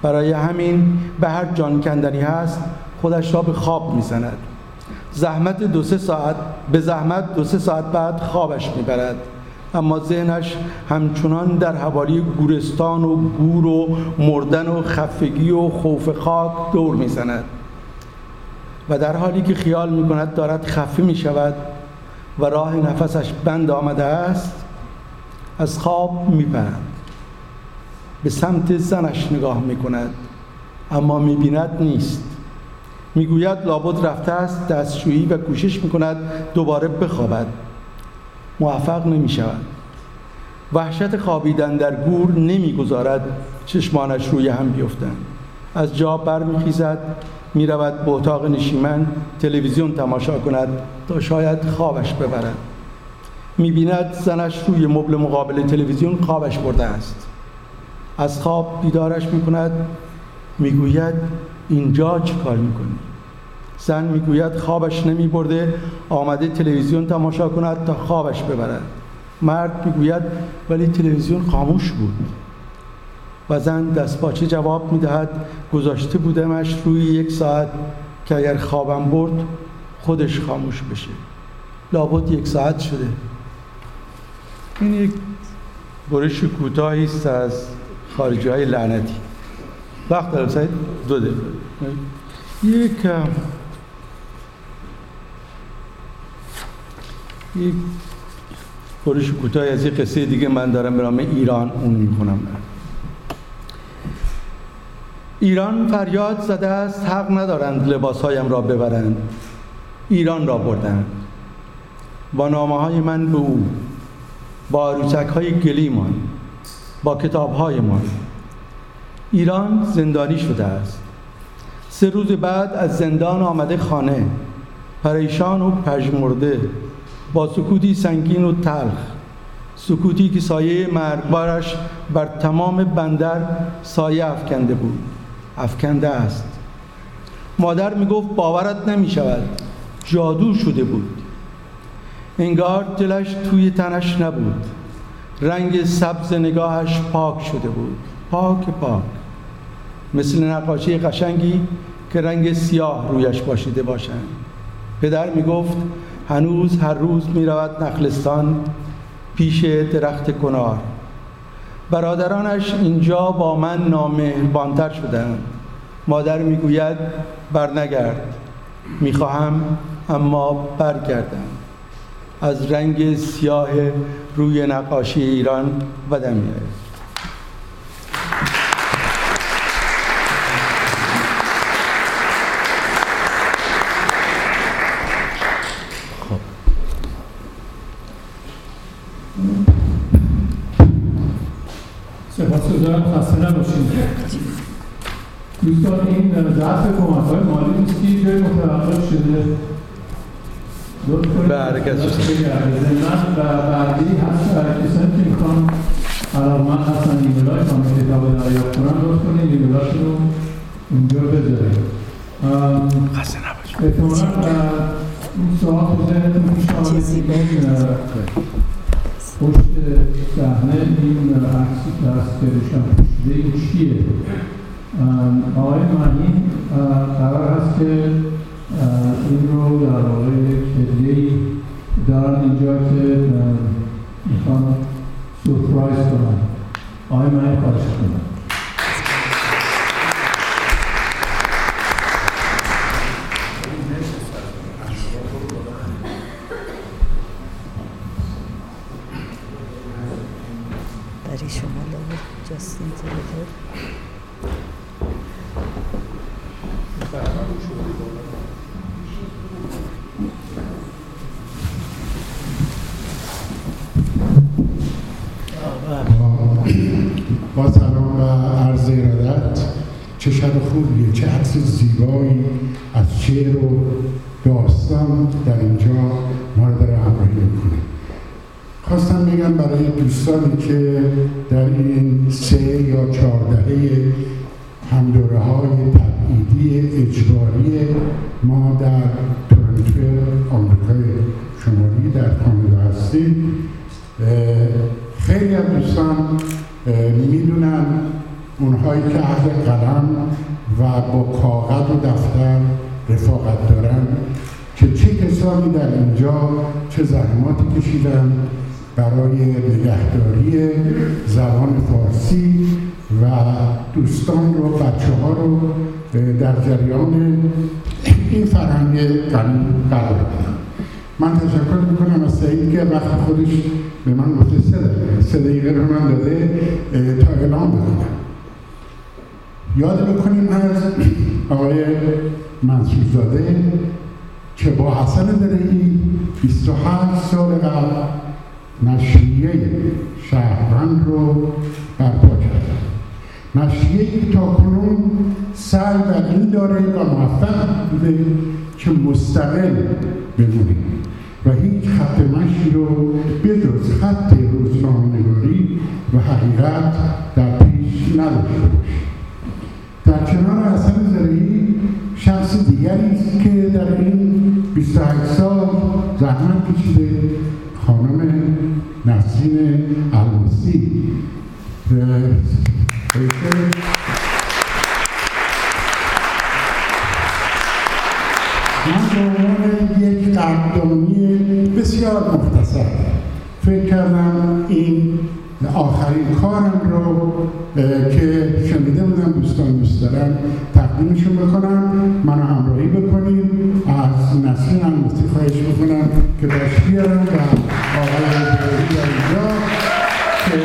برای همین به هر جان کندنی هست خودش را به خواب می‌زند. زحمت دو سه ساعت به زحمت دو سه ساعت بعد خوابش می‌برد. اما ذهنش همچنان در حوالی گورستان و گور و مردن و خفگی و خوف خاک دور می‌زند. و در حالی که خیال می‌کند دارد خفه می‌شود و راه نفسش بند آمده است از خواب میپرد به سمت زنش نگاه می‌کند اما می‌بیند نیست. می‌گوید لابد رفته است دستشویی و کوشش می‌کند دوباره بخوابد. موفق نمی‌شود. وحشت خوابیدن در گور نمی‌گذارد چشمانش روی هم بیفتند از جا برمیخیزد می رود به اتاق نشیمن تلویزیون تماشا کند تا شاید خوابش ببرد. می بیند زنش روی مبل مقابل تلویزیون خوابش برده است. از خواب بیدارش می کند می گوید اینجا چی کار می کنی؟ زن می گوید خوابش نمی برده آمده تلویزیون تماشا کند تا خوابش ببرد. مرد می گوید ولی تلویزیون خاموش بود. و زن دستپاچه جواب می دهد گذاشته بودمش روی یک ساعت که اگر خوابم برد خودش خاموش بشه. لابد یک ساعت شده. این یک برش کوتاهی است از خارجی های لعنتی. وقت دارم سعید؟ دو یک یک برش کوتاهی از یک قصه دیگه من دارم به نام ایران اون می‌خونم. ایران فریاد زده است حق ندارند لباسهایم را ببرند. ایران را بردند. با نامه های من به او با عروسک های گلیمان با کتاب هایمان ایران زندانی شده است. سه روز بعد از زندان آمده خانه. پریشان و پژمرده. با سکوتی سنگین و تلخ. سکوتی که سایه مرگبارش بر تمام بندر سایه افکنده بود. افکنده است. مادر می گفت باورت نمی شود جادو شده بود. انگار دلش توی تنش نبود. رنگ سبز نگاهش پاک شده بود. پاک پاک. مثل نقاشی قشنگی که رنگ سیاه رویش باشیده باشند. پدر می گفت هنوز هر روز می رود نخلستان پیش درخت کنار. برادرانش اینجا با من نامهربانتر شدند مادر می‌گوید برنگرد. می‌خواهم اما برگردم. از رنگ سیاه روی نقاشی ایران بدم میآید. سپاسگزارم خسته نباشید. دوستان این ضعف کمک های مالی نیست که جای متوقف شده. برکت من و بعدی هست. کسانی که می‌خوان علاقمند هستن ایمیل های خانم کتاب دریافت کنن لطف کنید ایمیل رو اونجا بذارید. خسته نباشید. احتمالا این سوال ذهنتون پیش آمده. پشت صحنه این عکسی که که روشن پوشیده این چیه؟ آقای معنی قرار هست که این رو در واقع یک دارن اینجا که می‌خوان سورپرایز کنن. آقای معنی خواهش کنن دوستانی که در این سه یا چهاردهه همدوره های تبعیدی اجباری ما در تورنتو آمریکای شمالی در کانادا هستیم خیلی از دوستان می‌دونن اونهایی که اهل قلم و با کاغذ و دفتر رفاقت دارن که چه کسانی در اینجا چه زحماتی کشیدن. برای نگهداری زبان فارسی و دوستان رو بچه ها رو در جریان این فرهنگ غنی قرار بدن من تشکر می‌کنم از سعید که وقت خودش به من گفته سه دقیقه سه دقیقه رو من داده تا اعلام بکنم یاد می‌کنیم از آقای منصورزاده که با حسن درهی 27 سال قبل نشریه شهروند رو برپا کردن نشریه تا کنون سعی بر این داره و موفق بوده که مستقل بمونه و هیچ خط مشی رو بجز خط روزنامه‌نگاری و حقیقت در پیش نداشته باشه. در کنار حسن زرعی شخص دیگری است که در این 28 سال زحمت کشیده خانم نسرین الماسی من یک قدردانی بسیار مختصر فکر کردم این آخرین کارم رو که شنیده بودم دوستان دوست دارم تقدیمشون بکنم منو همراهی المسی خواهش بکنم که باش بیارم و آقای اینجا که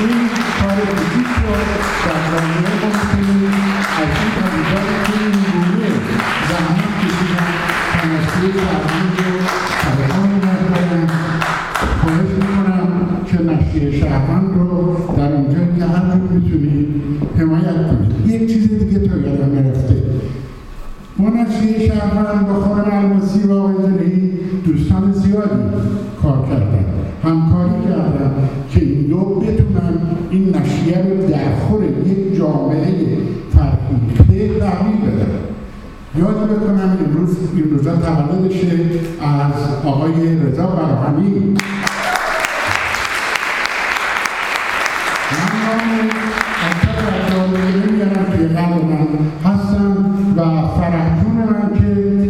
این کار رو دوستان زیادی کار کردن. همکاری کردن که این دو بتونن این نشریه رو در خور یک جامعه فرهیخته تحویل بدن. یاد بکنم امروز این روزا تولدشه از آقای رضا من هستم و فرحجون من که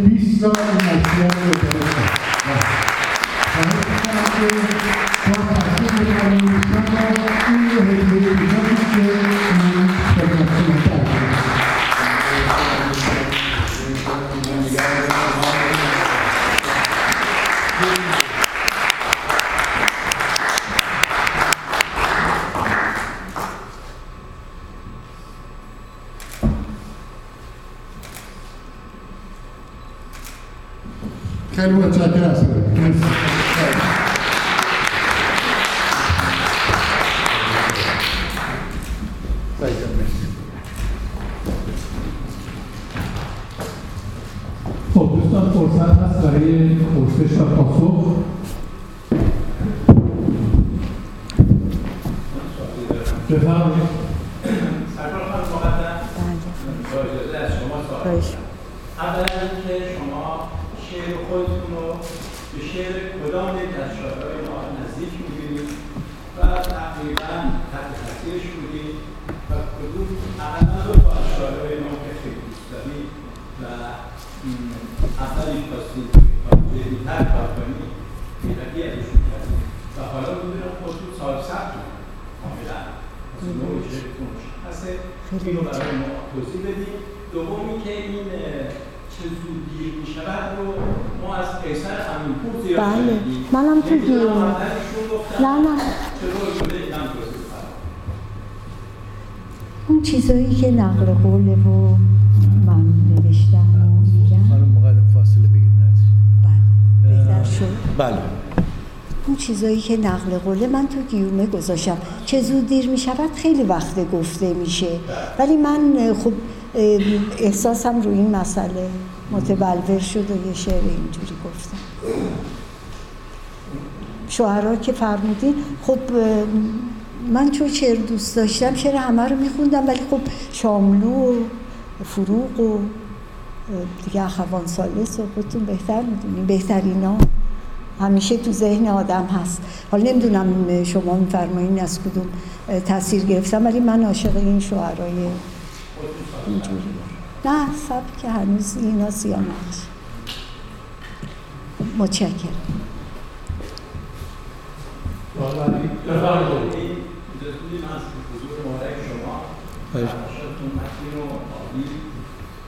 20 سال نشریه رو چیزایی که نقل قوله من تو گیومه گذاشتم. چه زود دیر می شود خیلی وقت گفته میشه. ولی من خب احساسم روی این مسئله متبلور شد و یه شعر اینجوری گفتم. شوهرها که فرمودین خب من چون شعر دوست داشتم شعر همه رو میخوندم ولی خب شاملو و فروغ و دیگه اخوان سالس و خودتون بهتر می‌دونین بهترینا همیشه تو ذهن آدم هست حالا نمی‌دونم شما میفرمایین از کدوم تاثیر گرفتم ولی من عاشق این شعرهای اینجوری نه سب که هنوز اینا. فرمایشاتتون متین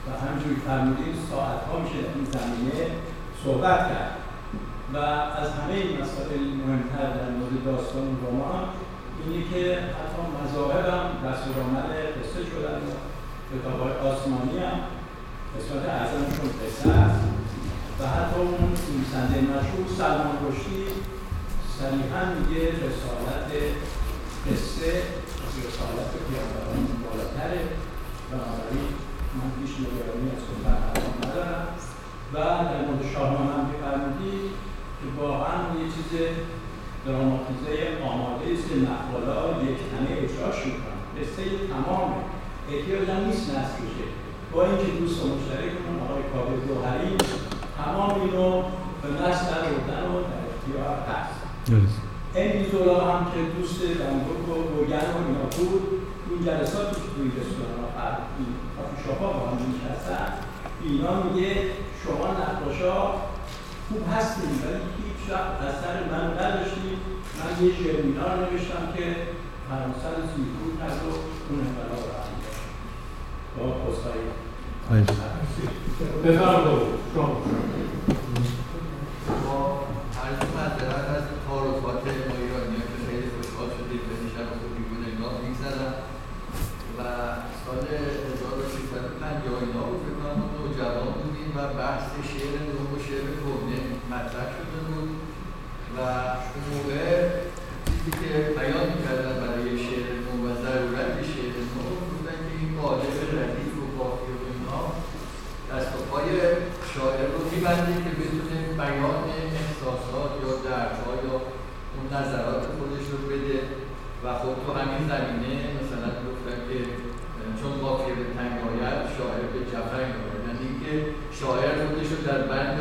و همجوری فرمودین ساعتها میشه در این زمینه صحبت کرد و از همه این مسائل مهمتر در مورد داستان و رمان اینه که حتی مذاهب هم دستور عمل قصه شدن و کتاب های آسمانی هم قسمت اعظمشون قصه است. و حتی اون نویسنده مشهور سلمان رشدی صریحا میگه رسالت قصه رسالت پیامبران بالاتره. بنابراین من هیچ نگرانی از صحبت ندارم. و در مورد شاهنامه هم که فرمودید که واقعا یه چیز دراماتیزه آماده است که نقالا یک تنه اجراش می‌کنن. قصه تمامه. احتیاج هم نیست نصف بشه. با اینکه دوست مشترکمون آقای کابل جوهری تمام اینو به نسل بردن و در اختیار هست. این زولا هم که دوست بنگوک و گوگن و اینا بود این جلسات توی رستوران ها این کافی شاپ ها با هم میشستن اینا میگه شما نقاشا خوب هستیم. ولی هیچ وقت اثر من نداشتیم. من یه جرمینار نوشتم که فرانسل زیکور کرد و اون انقلاب رو انجام با شما. ما عرض از تعارفات ما ایرانی که خیلی خوشحال شدیم به دیشب خوبی بود نگاه میگذرم و سال 1350 اینا بود فکر کنم ما نوجوان بودیم و بحث شعر نو و شعر کهنه مطرح شده بود و اون موقع چیزی که بیان می‌کردن برای شعر نو و ضرورت که این قالب ردیف و قافیه و اینا دست شاعر رو میبنده که بتونه بیان احساسات یا دردها یا اون نظرات خودش رو بده و خب تو همین زمینه مثلا گفتن که چون قافیه به تنگ شاعر به جفنگ آید یعنی که شاعر خودش رو در بند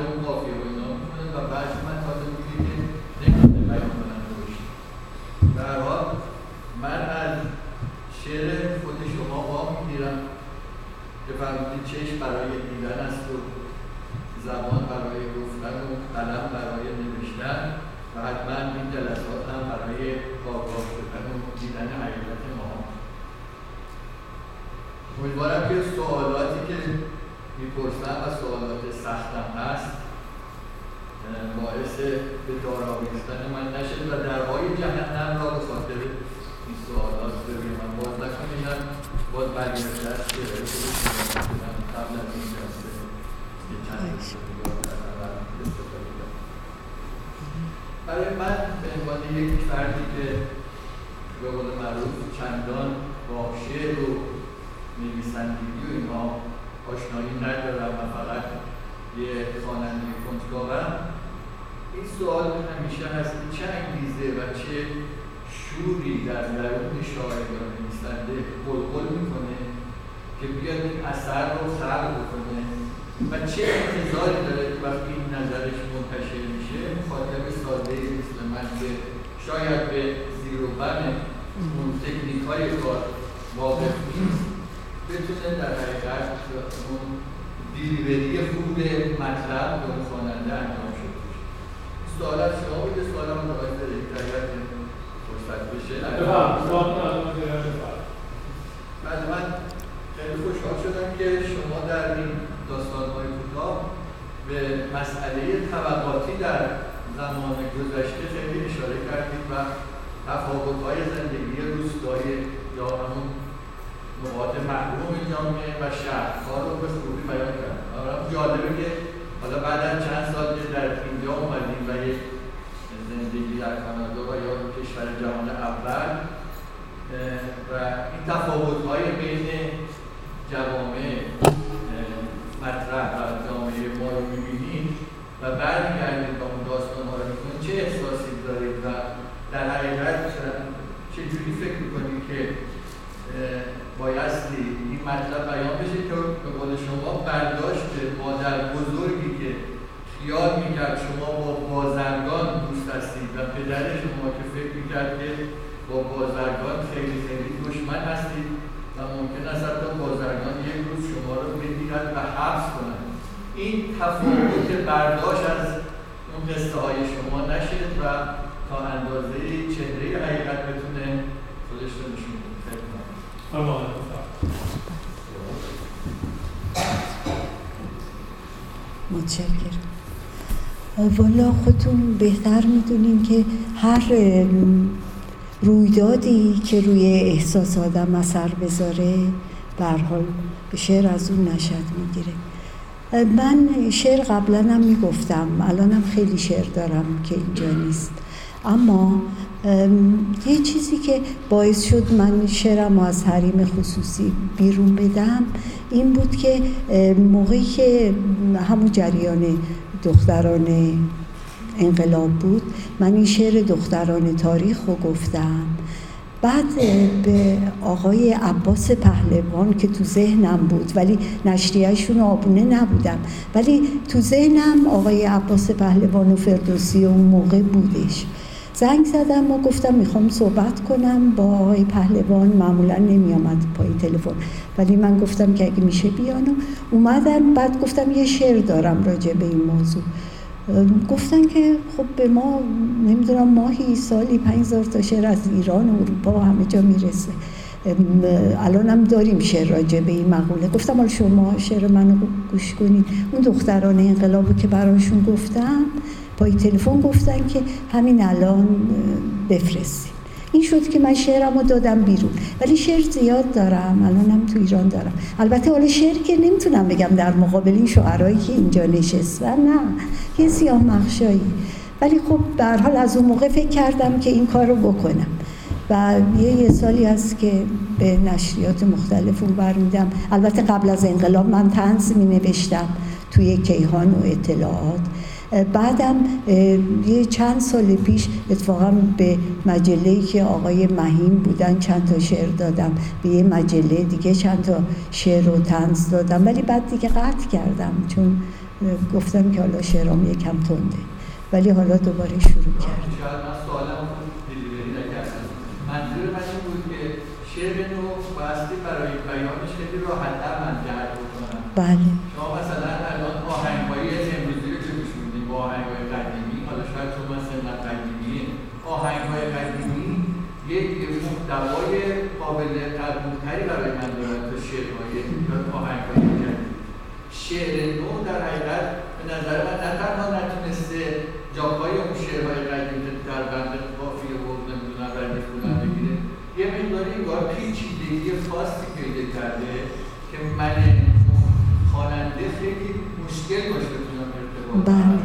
تفاوت برداشت از اون قصه های شما نشد و تا اندازه چهره حقیقت بتونه خودش رو نشون متشکرم. والا خودتون بهتر می‌دونین که هر رویدادی که روی احساس آدم اثر بذاره به حال شعر از اون نشد می‌گیره. من شعر قبلا هم می‌گفتم الانم خیلی شعر دارم که اینجا نیست. اما یه چیزی که باعث شد من شعرم از حریم خصوصی بیرون بدم این بود که موقعی که همون جریان دختران انقلاب بود من این شعر دختران تاریخ رو گفتم. بعد به آقای عباس پهلوان که تو ذهنم بود ولی نشریهشون آبونه نبودم. ولی تو ذهنم آقای عباس پهلوان و فردوسی اون موقع بودش. زنگ زدم و گفتم می‌خوام صحبت کنم با آقای پهلوان معمولا نمی آمد پای تلفن. ولی من گفتم که اگه میشه بیان. و اومدن بعد گفتم یه شعر دارم راجع به این موضوع. گفتن که خب به ما نمی‌دونم ماهی سالی هزار تا شعر از ایران و اروپا و همه جا می‌رسه. الان هم داریم شعر راجع به این مقوله. گفتم حالا شما شعر منو گوش کنید اون دختران انقلابو که براشون گفتم پای تلفن گفتن که همین الان بفرستید این شد که من شعرم رو دادم بیرون. ولی شعر زیاد دارم الانم تو ایران دارم. البته حالا شعر که نمی‌تونم بگم در مقابل این شعرهایی که اینجا نشستن نه. یه سیاه مخشایی. ولی خب در حال از اون موقع فکر کردم که این کار رو بکنم. و یه, یه سالی هست که به نشریات مختلف اون برمیدم البته قبل از انقلاب من تنز می نوشتم توی کیهان و اطلاعات. بعدم یه چند سال پیش اتفاقا به مجله که آقای مهین بودن چند تا شعر دادم. به یه مجله دیگه چند تا شعر و تنز دادم. ولی بعد دیگه قطع کردم چون گفتم که حالا شعرام یکم تنده. ولی حالا دوباره شروع کردم. منظور من این بود که شعر نو باستی برای بیانش خیلی راحت من بکنم. بله شما مثلا الان آهنگایی امروزی رو که گوش میدیم با آهنگای قدیمی حالا شاید چون من سنت قدیمی آهنگای قدیمی یک محتوای قابل قبولتری برای من دارن تا شعرهای یا آهنگهای جدید شعر نو در حقیقت من نه تنها نتونسته جاهای اون شعرهای قدیمی در بند قافیه و نمی‌دونم ردیف بودن بگیره یه مقداری انگار پیچیدگی خاصی پیدا کرده که من خواننده خیلی مشکل باشه بتونم ارتباط بله.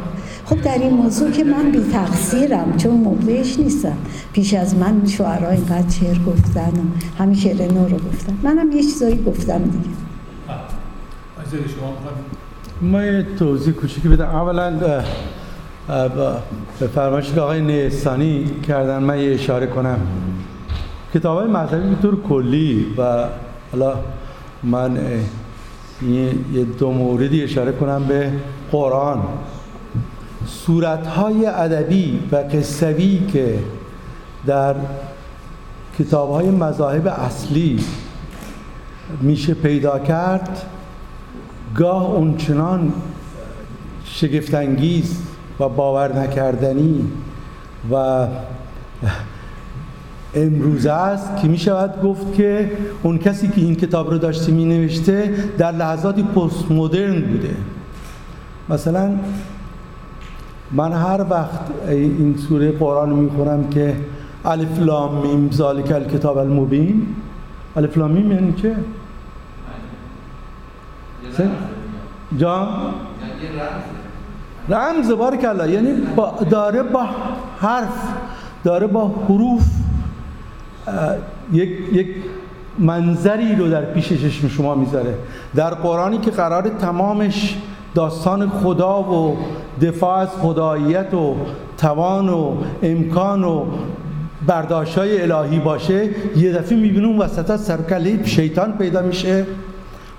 خب در این موضوع که من بی تقصیرم چون موضوعش نیستم. پیش از من شعرها اینقدر شعر گفتن و همین شعر نو رو گفتن. منم یه چیزایی گفتم دیگه. ما یه توضیح کوچیکی بدم. اولا به فرمایش آقای نیستانی کردن من یه اشاره کنم. کتاب های مذهبی به طور کلی و حالا من یه دو موردی اشاره کنم به قرآن. صورت های ادبی و قصوی که در کتاب های مذاهب اصلی میشه پیدا کرد گاه اونچنان شگفتانگیز و باور نکردنی و امروزه است که می شود گفت که اون کسی که این کتاب رو داشته می نوشته در لحظاتی پست مدرن بوده مثلا من هر وقت این سوره قرآن می خورم که الف لام میم ذالک الکتاب المبین الف لام میم یعنی چه؟ جان؟ رمز بارک یعنی با داره با حرف داره با حروف یک یک منظری رو در پیش چشم شما می‌ذاره. در قرآنی که قرار تمامش داستان خدا و دفاع از خداییت و توان و امکان و برداشتای الهی باشه یه دفعه می‌بینه اون وسط از سرکله شیطان پیدا میشه.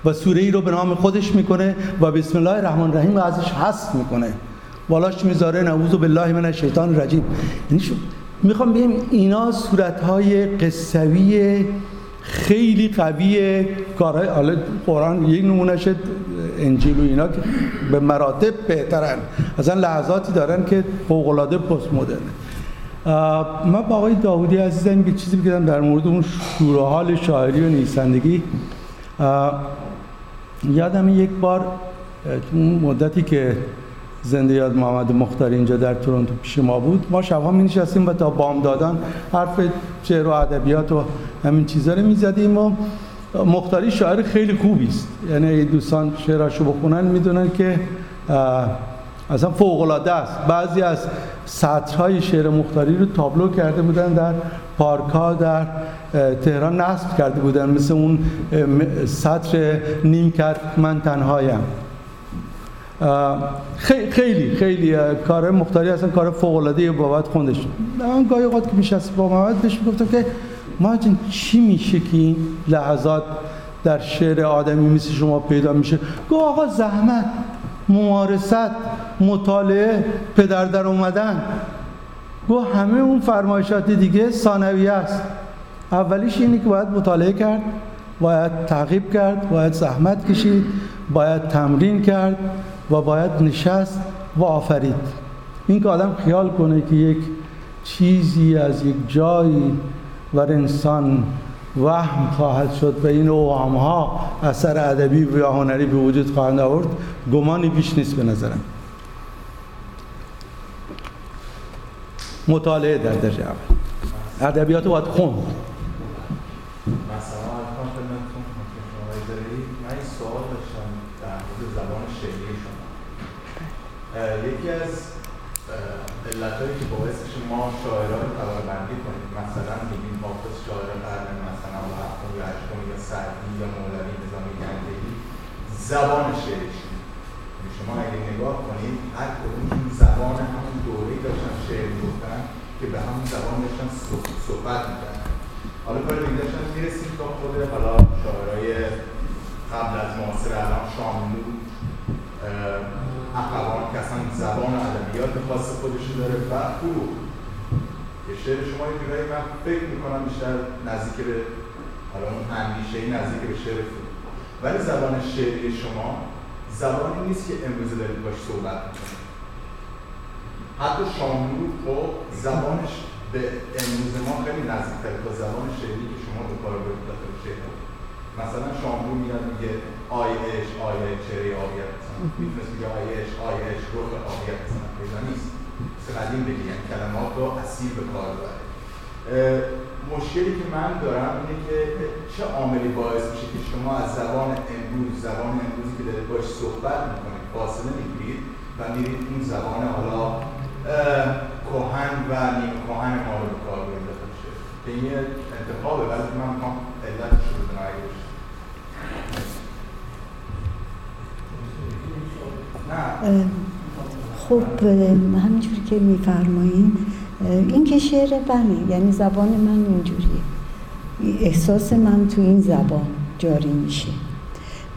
و سوره ای رو به نام خودش می‌کنه و بسم الله الرحمن الرحیم ازش حذف می‌کنه. والاش می‌ذاره نعوذ بالله من الشیطان الرجیم. یعنی می‌خوام بگم اینا صورتهای قصوی خیلی قوی کارهای حالا قرآن یک نمونه شد انجیل و اینا که به مراتب بهترن. اصلا لحظاتی دارن که فوقلاده پست مدرنه من با آقای داودی عزیزم یه چیزی بگم در مورد اون شور حال شاعری و نویسندگی. یادم یک بار اون مدتی که زنده یاد محمد مختار اینجا در تورنتو پیش ما بود ما شبها می نشستیم و تا بام دادن حرف شعر و ادبیات و همین چیزا رو می زدیم و مختاری شاعر خیلی خوبی است. یعنی دوستان شعراشو بخونن می‌دونن که اصلا فوق العاده است. بعضی از سطرهای شعر مختاری رو تابلو کرده بودن در پارک در تهران نصب کرده بودن. مثل اون سطر نیم کرد من تنهایم. خیلی خیلی کار مختاری اصلا کار فوق العاده بابت خوندش. من گاهی اوقات که میشست با محمد بهش می‌گفتم که ما چی میشه که این لحظات در شعر آدمی مثل شما پیدا میشه؟ گو آقا زحمت ممارست مطالعه پدر در اومدن. گو همه اون فرمایشات دیگه ثانویه است. اولیش اینه که باید مطالعه کرد باید تعقیب کرد باید زحمت کشید باید تمرین کرد و باید نشست و آفرید. این که آدم خیال کنه که یک چیزی از یک جایی بر انسان وهم خواهد شد و این اوهام ها اثر ادبی و هنری به وجود خواهند آورد گمانی بیش نیست به نظرم. مطالعه در درجه اول. ادبیات باید خوند مثلا من این سوال داشتم در مورد زبان شعری شما یکی از علتهایی که باعث ما شاعران طبقه بندی کنیم مثلا میگیم حافظ شاعر قرن مثلا هفتم یا هشتم یا سعدی یا مولوی نظامی گندهی زبان شعرش. یعنی شما اگه نگاه کنید هر کدوم زبان همون دوره داشتن شعر گفتن که به همون زبان داشتن صحبت می‌کردن. حالا کار دیگه داشتن می‌رسیم تا خود حالا شاعرای قبل از معاصر الان شاملو. اخوان که زبان ادبیات خاص خودشو داره و خوب که شعر شما یه جورایی من فکر می‌کنم بیشتر نزدیک به حالا اون اندیشه نزدیک به شعر خوب ولی زبان شعری شما زبانی نیست که امروز دارید باش صحبت می‌کنید. حتی شاملو خب زبانش به امروز ما خیلی نزدیکتر تا زبان شعری که شما به کار برید داخل شعر. مثلا شاملو میاد میگه آی عشق آی چهره آبیت می‌تونست میگه آی عشق آی عشق رخ آبیت مثلا پیدا نیست. قدیم بگیم یعنی کلمات رو اصیل به کار ببره. مشکلی که من دارم اینه که چه عاملی باعث میشه که شما از زبان امروز زبان امروزی که دارید باش صحبت می‌کنید فاصله می‌گیرید و میرید اون زبان حالا کهن و نیم کهن ما رو به کار برید که این انتخابه ولی من می‌خوام علتش رو بدونم اگه خب همینجوری که میفرمایین این که شعر بله یعنی زبان من اینجوریه. احساس من تو این زبان جاری میشه.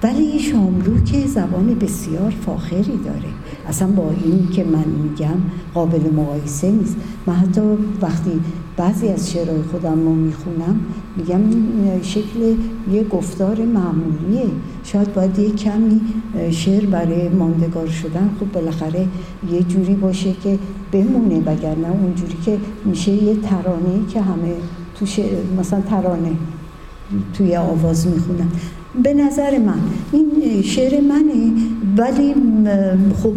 ولی شاملو که زبان بسیار فاخری داره. اصلا با این که من میگم قابل مقایسه نیست. من حتی وقتی بعضی از شعرهای خودم رو می‌خونم میگم شکل یه گفتار معمولیه. شاید باید یه کمی شعر برای ماندگار شدن خب بالاخره یه جوری باشه که بمونه وگرنه اونجوری که میشه یه ترانه که همه تو مثلا ترانه توی آواز می‌خونن. به نظر من. این شعر منه ولی خب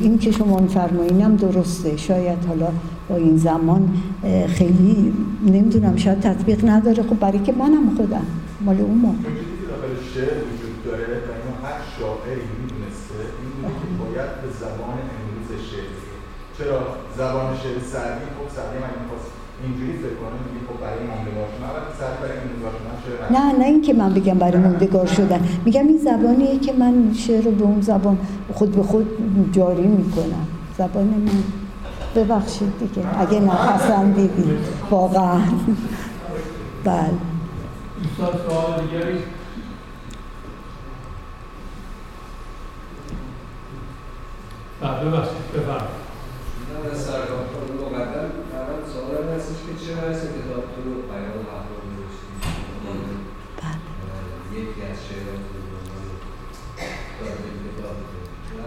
این که شما میفرمایینم درسته. شاید حالا با این زمان خیلی نمی‌دونم شاید تطبیق نداره. خب برای که منم خودم. مال اون موقع شعر وجود هر شاعری می‌دونسته این که باید به زبان امروز چرا؟ زبان شعر سعدی خب سعدی من اینجوری فکر کنه میگه خب برای موندگار شدن ولی سعدی برای شعر نه نه اینکه من بگم برای موندگار شدن. میگم این زبانیه که من شعر رو به اون زبان خود به خود جاری می‌کنم. زبان من. ببخشید دیگه. اگه نپسندیدید واقعا. بله. بله ببخشید. بفرمایید. مقدم اول سوال هستش که چه باعث کتاب تو رو بیان احوال گذاشتید یکی از شعراتون رو داده کتاب و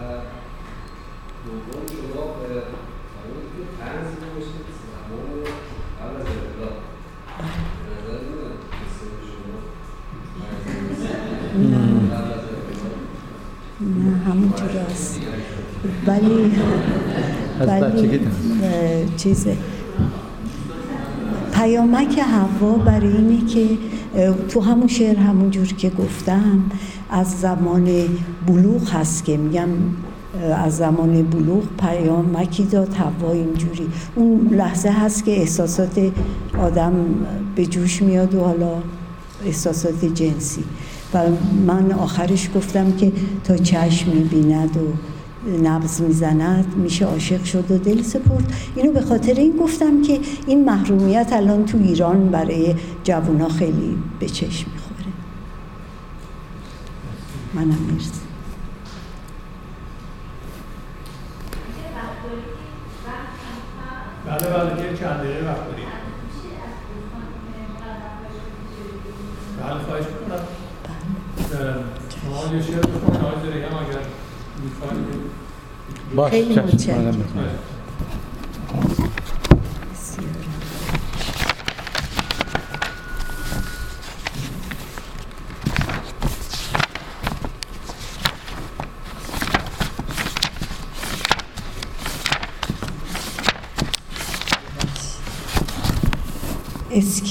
دوم شما فرمود که طنز نوشتید زمان قبل از انقلاب به نظر میاد قصه شما نه همونجور است ولی ولی چیزه. پیامک هوا برای اینه که تو همون شعر همونجور که گفتم از زمان بلوغ هست که میگم از زمان بلوغ پیام مکی داد هوا اینجوری. اون لحظه هست که احساسات آدم به جوش میاد و حالا احساسات جنسی. و من آخرش گفتم که تا چشم می‌بیند و نبز می‌زند میشه عاشق شد و دل سپرد. اینو به خاطر این گفتم که این محرومیت الان تو ایران برای جوونا خیلی به چشم می‌خوره. منم مرسی. بله بله که چند دقیقه وقت داریم. بله خواهش می‌کنم. شما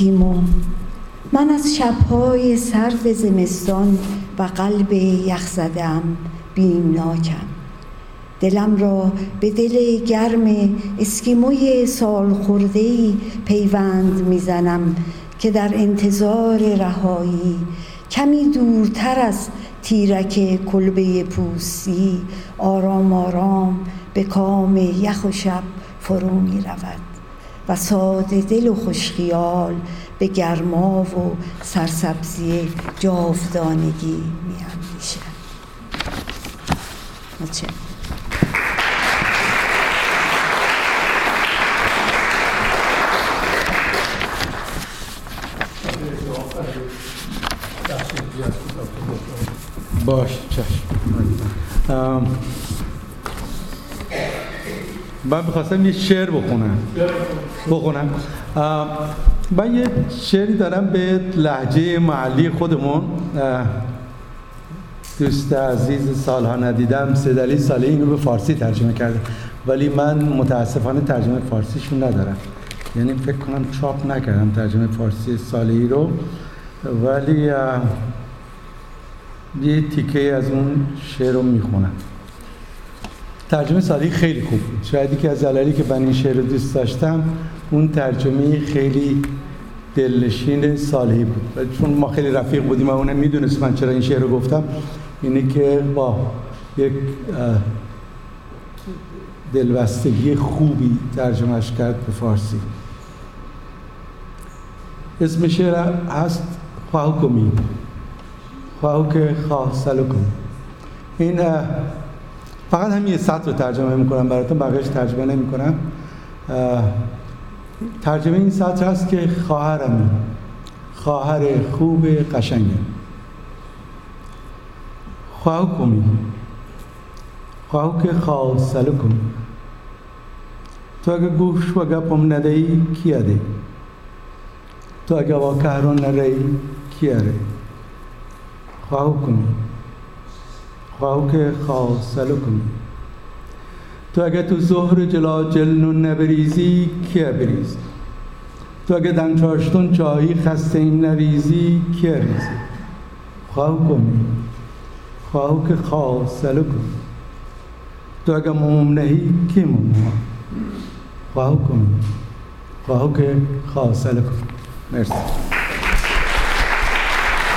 یه من از شبهای سرد زمستان و قلب یخ زدم بیمناکم. دلم را به دل گرم اسکیموی سال خوردهی پیوند می‌زنم که در انتظار رهایی کمی دورتر از تیرک کلبه پوستی آرام آرام به کام یخ و شب فرو می رود و ساده دل و خوشخیال به گرما و سرسبزی جاودانگی می اندیشد. متشکرم. باش چشم من می‌خواستم یه شعر بخونم. بخونم. من یه شعری دارم به لحجه محلی خودمون. دوست عزیز سالها ندیدم سیدعلی ساله اینو به فارسی ترجمه کرده. ولی من متاسفانه ترجمه فارسیشون ندارم. یعنی فکر کنم چاپ نکردم ترجمه فارسی سالهی رو. ولی یه تیکه از اون شعر رو می‌خونم. ترجمه سالی خیلی خوب بود. شاید یکی از دلایلی که من این شعر رو دوست داشتم اون ترجمه خیلی دلنشین صالحی بود. چون ما خیلی رفیق بودیم و اونم می‌دونست من چرا این شعر رو گفتم. اینه که با یک اه، دلبستگی خوبی ترجمهش کرد به فارسی. اسم شعر هست خواهو کمی خواهو که خواه سلو کن این فقط همین یه سطر رو ترجمه می‌کنم براتون بقیهش ترجمه نمی‌کنم. ترجمه این سطر هست که خواهرمی خواهر خوب قشنگه. خواهو کمی خواهو که خواه سلو کن تو اگه گوش و گپم ندهی کیه تو اگه واکهرون نرهی کیه خواهو کنی خواهو که خواه سلو کنی. تو اگه تو ظهر جلا جلنون نبریزی کیه بریز تو اگه دنچاشتون چایی خسته این نریزی کیه ریزی خواهو کنی. خواهو که خواه سلو کنی. تو اگه موم نهی کی موم خواهو کنی. خواهو که خواه سلو کنی. مرسی.